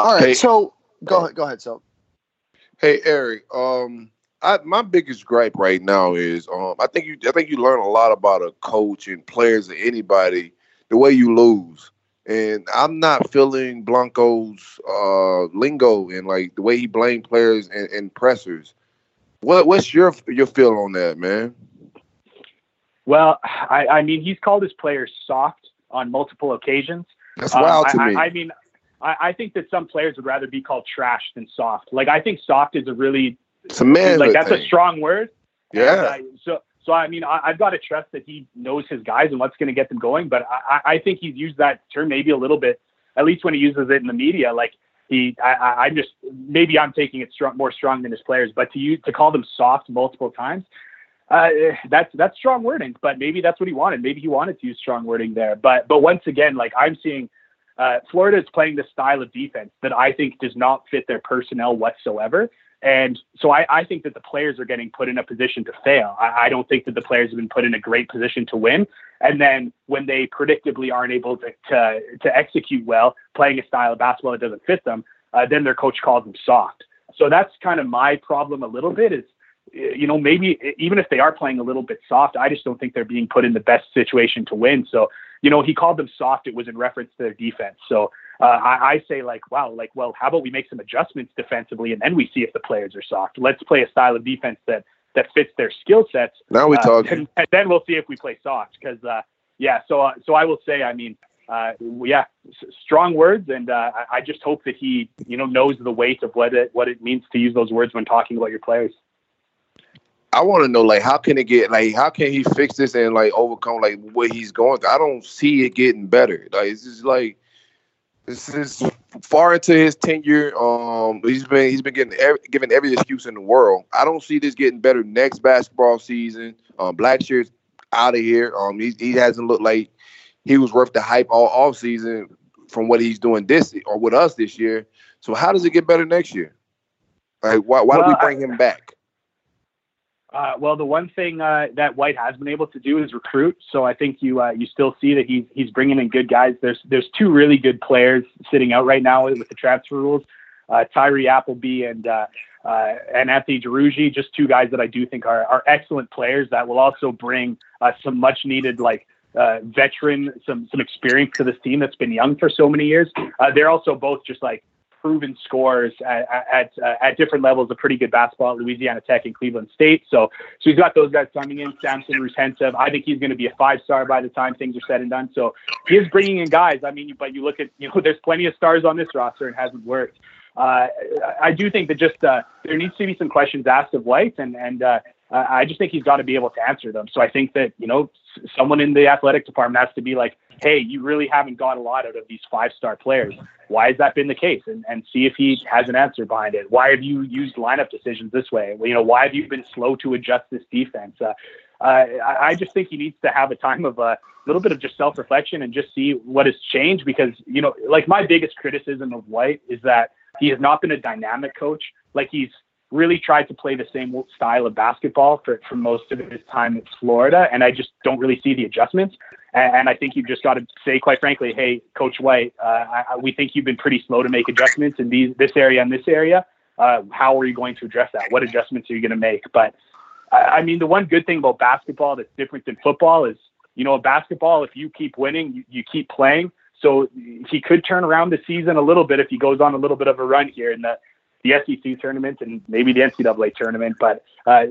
All right. Hey, so go ahead. Go ahead. So, hey Eric. Um, I, my biggest gripe right now is um, I think you I think you learn a lot about a coach and players or anybody the way you lose. And I'm not feeling Blanco's uh, lingo and like the way he blamed players and, and pressers. What what's your your feel on that, man? Well, I, I mean, he's called his players soft on multiple occasions. That's wild um, to I, me. I, I mean, I, I think that some players would rather be called trash than soft. Like I think soft is a really it's a man like that's thing. a strong word. Yeah. Uh, so so I mean I, have got to trust that he knows his guys and what's going to get them going. But I, I think he's used that term maybe a little bit, at least when he uses it in the media. Like he I, I'm just maybe I'm taking it strong more strong than his players, but to use to call them soft multiple times. Uh, that's that's strong wording, but maybe that's what he wanted. Maybe he wanted to use strong wording there. But but once again, like I'm seeing uh, Florida is playing the style of defense that I think does not fit their personnel whatsoever. And so I, I, think that the players are getting put in a position to fail. I, I, don't think that the players have been put in a great position to win. And then when they predictably aren't able to, to, to execute well, playing a style of basketball that doesn't fit them, uh, then their coach calls them soft. So that's kind of my problem a little bit is, you know, maybe even if they are playing a little bit soft, I just don't think they're being put in the best situation to win. So you know, he called them soft. It was in reference to their defense. So uh, I, I say like, wow, like, well, how about we make some adjustments defensively and then we see if the players are soft. Let's play a style of defense that that fits their skill sets. Now we uh, talk, and, and, then we'll see if we play soft. Because uh, yeah, so uh, so I will say, I mean, uh, yeah, s- strong words, and uh, I, I just hope that he, you know, knows the weight of what it what it means to use those words when talking about your players. I want to know like how can it get like how can he fix this and like overcome like what he's going through? I don't see it getting better. Like it's just like this is far into his tenure. Um, he's been he's been getting every, given every excuse in the world. I don't see this getting better next basketball season. Um, Blackshear's out of here. Um, he he hasn't looked like he was worth the hype all off season from what he's doing this or with us this year. So how does it get better next year? Like why why well, do we bring I, him back? Uh, well, the one thing uh, that White has been able to do is recruit. So I think you uh, you still see that he's he's bringing in good guys. There's there's two really good players sitting out right now with the transfer rules, uh, Tyree Appleby and uh, uh, and Anthony Duruji, just two guys that I do think are are excellent players that will also bring some much needed like uh, veteran, some some experience to this team that's been young for so many years. Uh, they're also both just like proven scorers at at, uh, at different levels of pretty good basketball at Louisiana Tech and Cleveland State. So so he's got those guys coming in. Samson Ruzhentsev, I think he's going to be a five star by the time things are said and done. So he is bringing in guys. I mean, but you look at you know there's plenty of stars on this roster and hasn't worked. Uh, I do think that just uh, there needs to be some questions asked of White, and and uh, I just think he's got to be able to answer them. So I think that you know someone in the athletic department has to be like, hey, you really haven't got a lot out of these five star players. Why has that been the case? And, and see if he has an answer behind it. Why have you used lineup decisions this way? You know, why have you been slow to adjust this defense? Uh, uh, I just think he needs to have a time of a little bit of just self reflection and just see what has changed because, you know, like my biggest criticism of White is that he has not been a dynamic coach. Like he's really tried to play the same style of basketball for, for most of his time in Florida. And I just don't really see the adjustments. And, and I think you've just got to say, quite frankly, hey, Coach White, uh, I, we think you've been pretty slow to make adjustments in these, this area and this area. Uh, how are you going to address that? What adjustments are you going to make? But I mean, the one good thing about basketball that's different than football is, you know, a basketball, if you keep winning, you, you keep playing. So he could turn around the season a little bit if he goes on a little bit of a run here in the the SEC tournament and maybe the NCAA tournament. But uh,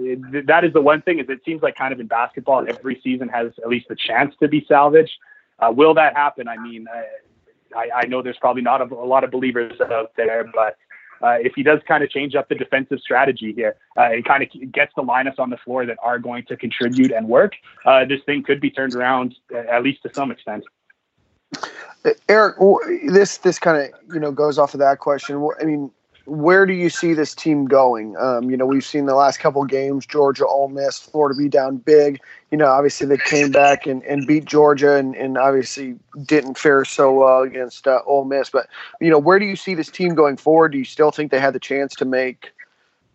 that is the one thing is it seems like kind of in basketball, every season has at least a chance to be salvaged. Uh, will that happen? I mean, uh, I, I, know there's probably not a, a, lot of believers out there, but uh, if he does kind of change up the defensive strategy here, uh, it kind of gets the lineups on the floor that are going to contribute and work. Uh, this thing could be turned around at least to some extent. Eric, this this kind of you know goes off of that question. I mean, where do you see this team going? Um, you know, we've seen the last couple games, Georgia, Ole Miss, Florida be down big. You know, obviously they came back and, and beat Georgia and, and obviously didn't fare so well against uh, Ole Miss. But, you know, where do you see this team going forward? Do you still think they had the chance to make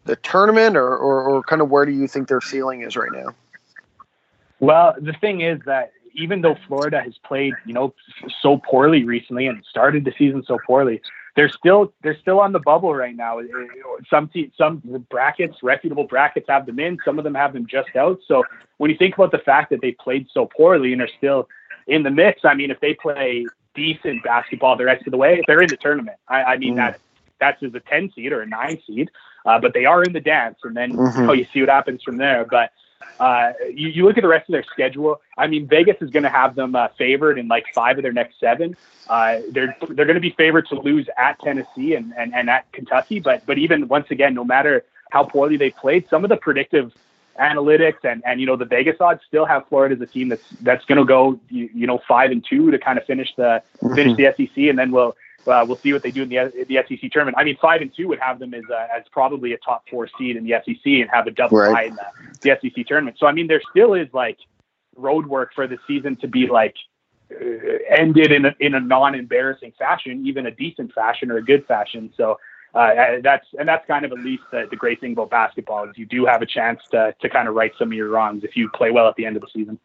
the tournament or, or, or kind of where do you think their ceiling is right now? Well, the thing is that even though Florida has played, you know, so poorly recently and started the season so poorly, they're still they're still on the bubble right now. Some te- some brackets, reputable brackets, have them in. Some of them have them just out. So when you think about the fact that they played so poorly and are still in the mix, I mean, if they play decent basketball the rest of the way, they're in the tournament. I, I mean mm. that that's as a ten seed or a nine seed, uh, but they are in the dance, and then mm-hmm. you, know, you see what happens from there. But uh, you, you look at the rest of their schedule. I mean, Vegas is going to have them uh, favored in like five of their next seven. Uh, they're they're going to be favored to lose at Tennessee and, and, and at Kentucky. But but even once again, no matter how poorly they played, some of the predictive analytics and, and you know the Vegas odds still have Florida as a team that's that's going to go you, you, know five and two to kind of finish the finish mm-hmm. the SEC, and then we'll uh, we'll see what they do in the the SEC tournament. I mean, five and two would have them as uh, as probably a top four seed in the SEC and have a double right. in the, the SEC tournament. So I mean, there still is like roadwork for the season to be like uh, ended in a, in a non-embarrassing fashion, even a decent fashion or a good fashion. So uh, that's and that's kind of at least the, the great thing about basketball is you do have a chance to to kind of right some of your wrongs if you play well at the end of the season.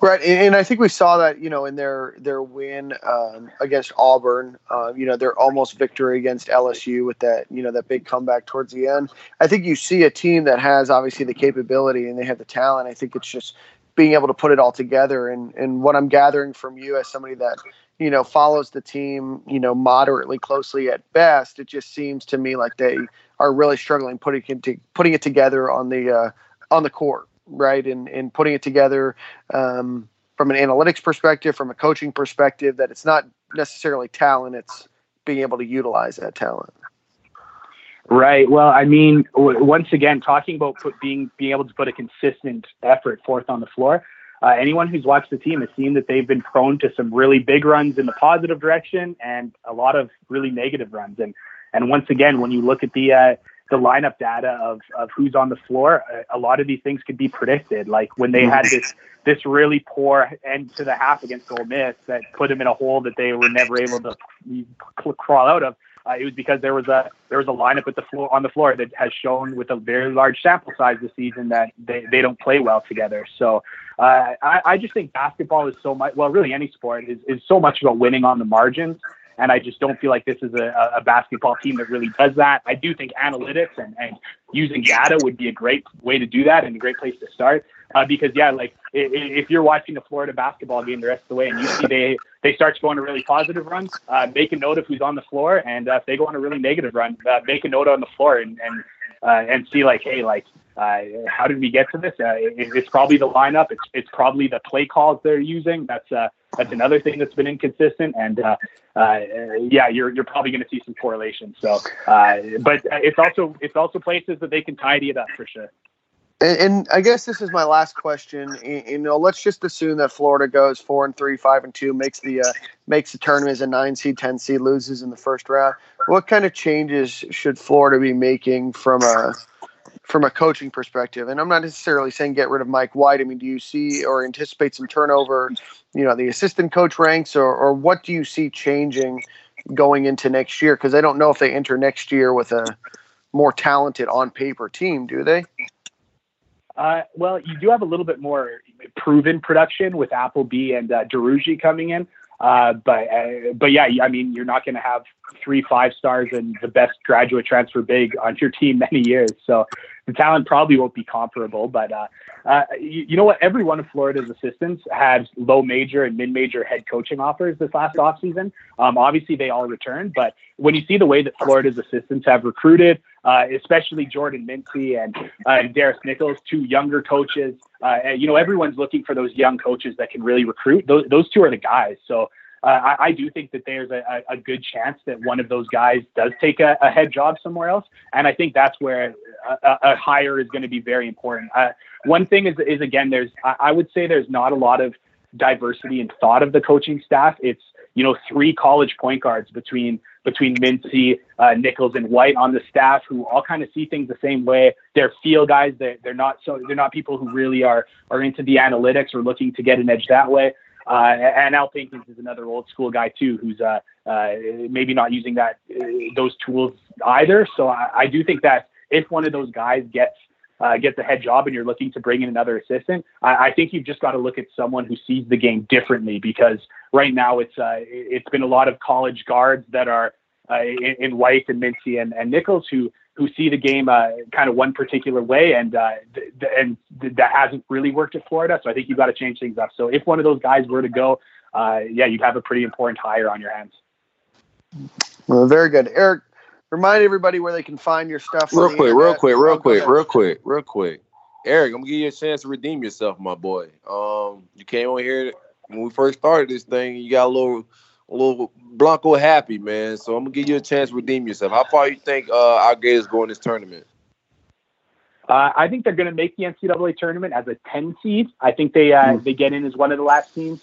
Right, and I think we saw that you know in their their win um, against Auburn, uh, you know their almost victory against LSU with that you know that big comeback towards the end. I think you see a team that has obviously the capability and they have the talent. I think it's just being able to put it all together. And and what I'm gathering from you as somebody that you know follows the team you know moderately closely at best, it just seems to me like they are really struggling putting it to, putting it together on the uh, on the court right? And and putting it together um, from an analytics perspective, from a coaching perspective, that it's not necessarily talent; it's being able to utilize that talent. Right. Well, I mean, w- once again, talking about put, being being able to put a consistent effort forth on the floor. Uh, anyone who's watched the team has seen that they've been prone to some really big runs in the positive direction and a lot of really negative runs. And and once again, when you look at the uh, the lineup data of, of who's on the floor, a, a lot of these things could be predicted. Like when they had this this really poor end to the half against Ole Miss that put them in a hole that they were never able to crawl out of. uh, it was because there was a there was a lineup at the floor on the floor that has shown with a very large sample size this season that they, they don't play well together. So uh, I, I just think basketball is so much well, really any sport is, is so much about winning on the margins. And I just don't feel like this is a, a basketball team that really does that. I do think analytics and, and using data would be a great way to do that and a great place to start. Uh, because yeah, like if you're watching the Florida basketball game the rest of the way and you see they they start going a really positive run, uh, make a note of who's on the floor, and uh, if they go on a really negative run, uh, make a note on the floor and and uh, and see like, hey, like uh, how did we get to this? It, it's probably the lineup. It's it's probably the play calls they're using. That's that's another thing that's been inconsistent. And uh, uh, yeah, you're you're probably going to see some correlation. So, uh, but it's also it's also places that they can tidy it up for sure. And, and, I guess this is my last question. You know, let's just assume that Florida goes four and three, five and two, makes the uh, makes the tournament as a nine seed, ten seed, loses in the first round. What kind of changes should Florida be making from a from a coaching perspective? And I'm not necessarily saying get rid of Mike White. I mean, do you see or anticipate some turnover? You know, the assistant coach ranks, or or what do you see changing going into next year? Because I don't know if they enter next year with a more talented on paper team, do they? Uh, well, you do have a little bit more proven production with Appleby and uh, coming in. Uh, but uh, but yeah, I mean, you're not going to have three five stars and the best graduate transfer big on your team many years. So the talent probably won't be comparable. But uh, uh, you, you, know what? Every one of Florida's assistants had low major and mid major head coaching offers this last offseason. Um, obviously, they all returned. But when you see the way that Florida's assistants have recruited, uh, especially Jordan Mincy and, uh, and Darris Nichols, two younger coaches, uh, you know, everyone's looking for those young coaches that can really recruit. Those, those two are the guys. So I, I, do think that there's a, a, good chance that one of those guys does take a, a head job somewhere else. And I think that's where a, a hire is going to be very important. Uh, one thing is, is again, there's, I, would say there's not a lot of diversity in thought of the coaching staff. It's, you know, three college point guards between between Mincy, uh, Nichols, and White on the staff who all kind of see things the same way. They're feel guys. They're, they're not so they're not people who really are are into the analytics or looking to get an edge that way. Uh, and Al Pinkins is another old school guy too, who's uh, uh, maybe not using that uh, those tools either. So I, I do think that if one of those guys gets uh, gets a head job and you're looking to bring in another assistant, I, I think you've just got to look at someone who sees the game differently because right now it's uh, it's been a lot of college guards that are uh, in, in White and Mincy and, and Nichols who who see the game uh, kind of one particular way, and uh, th- th- and th- that hasn't really worked at Florida. So I think you've got to change things up. So if one of those guys were to go, uh, yeah, you'd have a pretty important hire on your hands. Well, very good, Eric remind everybody where they can find your stuff. Real quick, real quick, real quick, real quick, real quick. Eric, I'm gonna give you a chance to redeem yourself, my boy. Um, you came on here when we first started this thing. You got a little, a little Blanco happy, man. So I'm gonna give you a chance to redeem yourself. How far you think uh, our Gators go in this tournament? Uh, I think they're going to make the NCAA tournament as a 10 seed. I think they uh, mm. they get in as one of the last teams.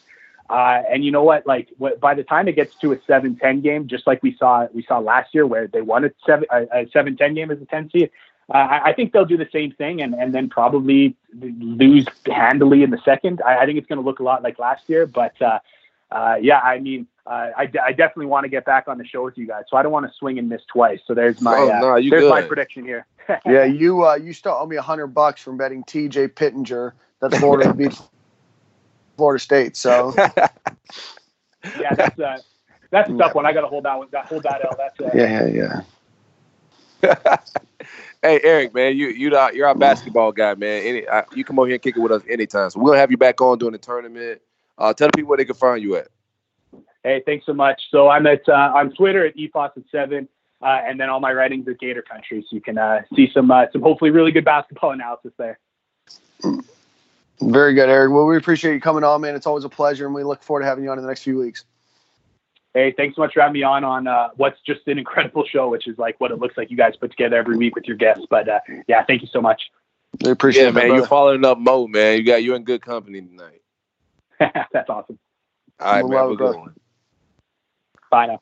Uh, and you know what? Like by the time it gets to a 7-10 game, just like we saw we saw last year, where they won a seven a 7-10 game as a 10 seed, uh, I, I, think they'll do the same thing and, and then probably lose handily in the second. I, I think it's going to look a lot like last year, but uh, uh yeah, I mean, uh, I, I definitely want to get back on the show with you guys, so I don't want to swing and miss twice. So there's my oh, no, there's good. my prediction here. yeah, you you still owe me a hundred bucks from betting T.J. Pittenger that Florida beat Florida State. So yeah, that's a that's a tough one. I got to hold that one. Hold that L. That's uh, yeah, yeah, yeah. hey Eric, man, you you you're our basketball guy, man. Any uh, you come over here and kick it with us anytime. So we're gonna have you back on during the tournament. Uh, tell the people where they can find you at. Hey, thanks so much. So I'm at uh, on Twitter at efawcett7, uh, and then all my writings at Gator Country, so you can uh, see some uh, some hopefully really good basketball analysis there. Very good, Eric. Well, we appreciate you coming on, man. It's always a pleasure, and we look forward to having you on in the next few weeks. Hey, thanks so much for having me on on uh, what's just an incredible show, which is like what it looks like you guys put together every week with your guests. But uh, yeah, thank you so much. We appreciate yeah, it, man. You're following up Mo, man. You got you in good company tonight. That's awesome. All right, man. We're going. Bye now.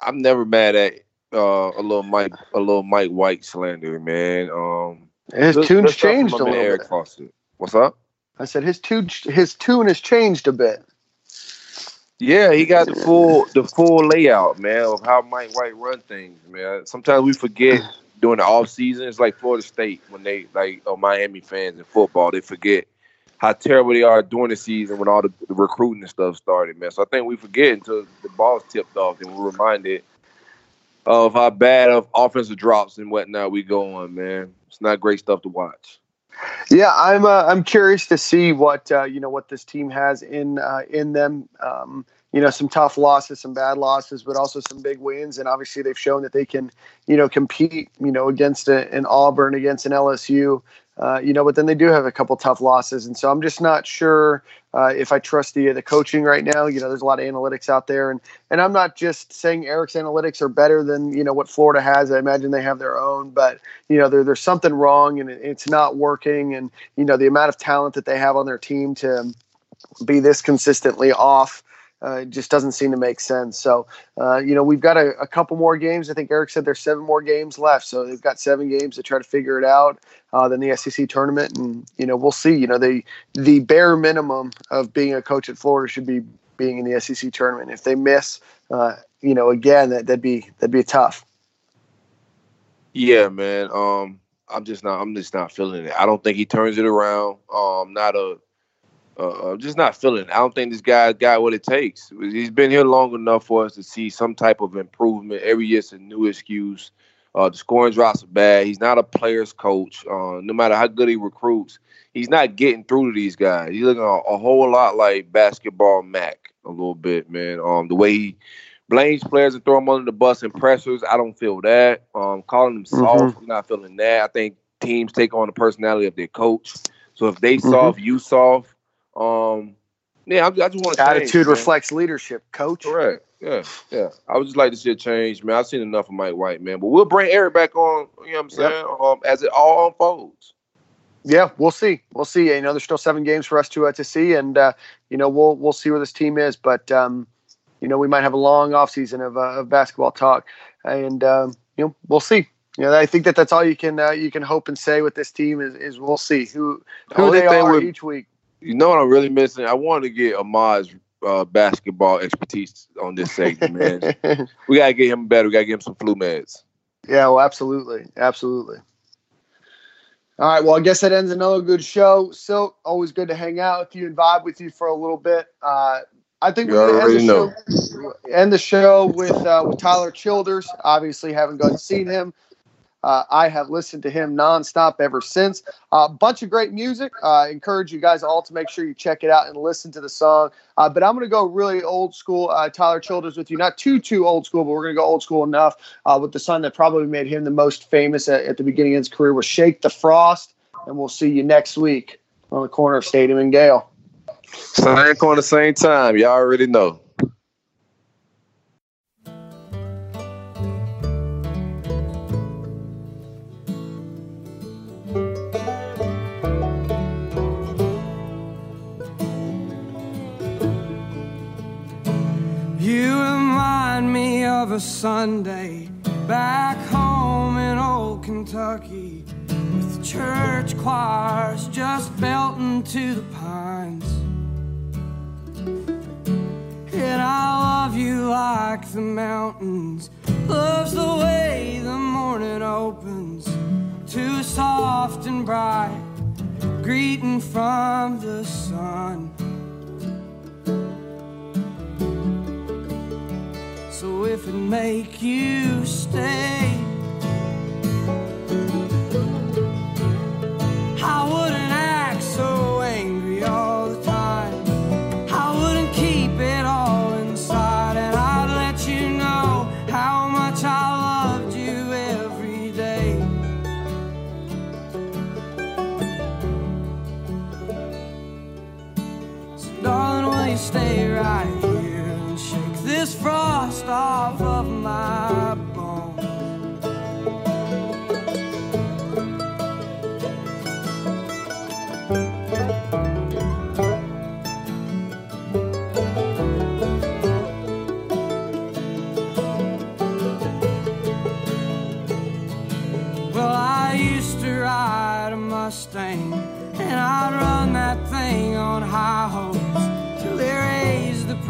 I'm never mad at uh, a little Mike, a little Mike White slander, man. Um, his this, tune's changed a little Eric bit. Fawcett. What's up? I said his tune his tune has changed a bit. Yeah, he got the full the full layout, man, of how Mike White run things, man. Sometimes we forget during the off season. It's like Florida State when they like oh, Miami fans in football, they forget how terrible they are during the season when all the, the recruiting and stuff started, man. So I think we forget until the ball's tipped off and we're reminded of how bad of offensive drops and whatnot we go on, man. It's not great stuff to watch. Yeah, I'm uh, I'm curious to see what uh, you know what this team has in uh, in them. Um, you know, some tough losses, some bad losses, but also some big wins. And obviously, they've shown that they can, you know, compete. You know, against a, an Auburn, against an LSU. Uh, you know, but then they do have a couple tough losses, and so I'm just not sure uh, if I trust the the coaching right now. You know, there's a lot of analytics out there, and and I'm not just saying Eric's analytics are better than you know what Florida has. I imagine they have their own, but you know, there, there's something wrong, and it, it's not working. And you know, the amount of talent that they have on their team to be this consistently off uh, it just doesn't seem to make sense. So, uh, you know, we've got a, a, couple more games. I think Eric said there's seven more games left. So they've got seven games to try to figure it out. Uh, then the SEC tournament, and you know, we'll see. You know, the the bare minimum of being a coach at Florida should be being in the SEC tournament. If they miss, uh, you know, again, that that'd be that'd be tough. Yeah, man. Um, I'm just not. I'm just not feeling it. I don't think he turns it around. Um, not a uh, just not feeling. It. I don't think this guy's got what it takes. He's been here long enough for us to see some type of improvement. Every year, it's a new excuse. Uh, the scoring drops are bad. He's not a player's coach. Uh, no matter how good he recruits, he's not getting through to these guys. He's looking a, a, whole lot like basketball Mac a little bit, man. Um, the way he blames players and throw them under the bus and pressures, I don't feel that. Um, calling them soft, mm-hmm. I'm not feeling that. I think teams take on the personality of their coach. So if they mm-hmm. soft, you soft. Um, yeah, I, I just want to attitude change, reflects leadership, coach. Correct. Yeah, yeah. I would just like to see a change, man. I've seen enough of Mike White, man. But we'll bring Eric back on. You know what I'm saying? Yep. Um, as it all unfolds. Yeah, we'll see. We'll see. You know, there's still seven games for us to uh, to see, and uh, you know, we'll we'll see where this team is. But um, you know, we might have a long off season of, uh, of basketball talk, and um, you know, we'll see. You know, I think that that's all you can uh, you can hope and say with this team is, is we'll see who who the they are with, each week. You know what I'm really missing? I want to get Ahmad's uh, basketball expertise on this segment, man. we gotta get him better. We gotta get him some flu meds. Yeah, well, absolutely, absolutely. All right, well, I guess that ends another good show. Silk, always good to hang out with you and vibe with you for a little bit. Uh, I think we're gonna end the, show, end the show with uh, with Tyler Childers. Obviously, haven't gone seen him. Uh, I have listened to him nonstop ever since. A uh, bunch of great music. I uh, encourage you guys all to make sure you check it out and listen to the song. Uh, but I'm going to go really old school. Uh, Tyler Childers with you. Not too, too old school, but we're going to go old school enough uh, with the song that probably made him the most famous at, at the beginning of his career was Shake the Frost. And we'll see you next week on the corner of Stadium and Gale. Same corner, same time. Y'all already know. Of a Sunday back home in old Kentucky with church choirs just belting to the pines. And I love you like the mountains, loves the way the morning opens, too soft and bright, greeting from the sun. So if it make you stay, I wouldn't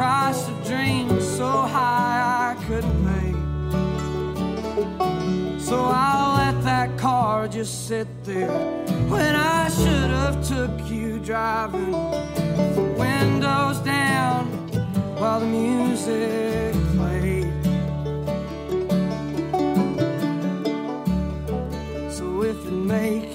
price of dreams so high I couldn't pay. So I'll let that car just sit there when I should have took you driving. Windows down while the music played. So if it make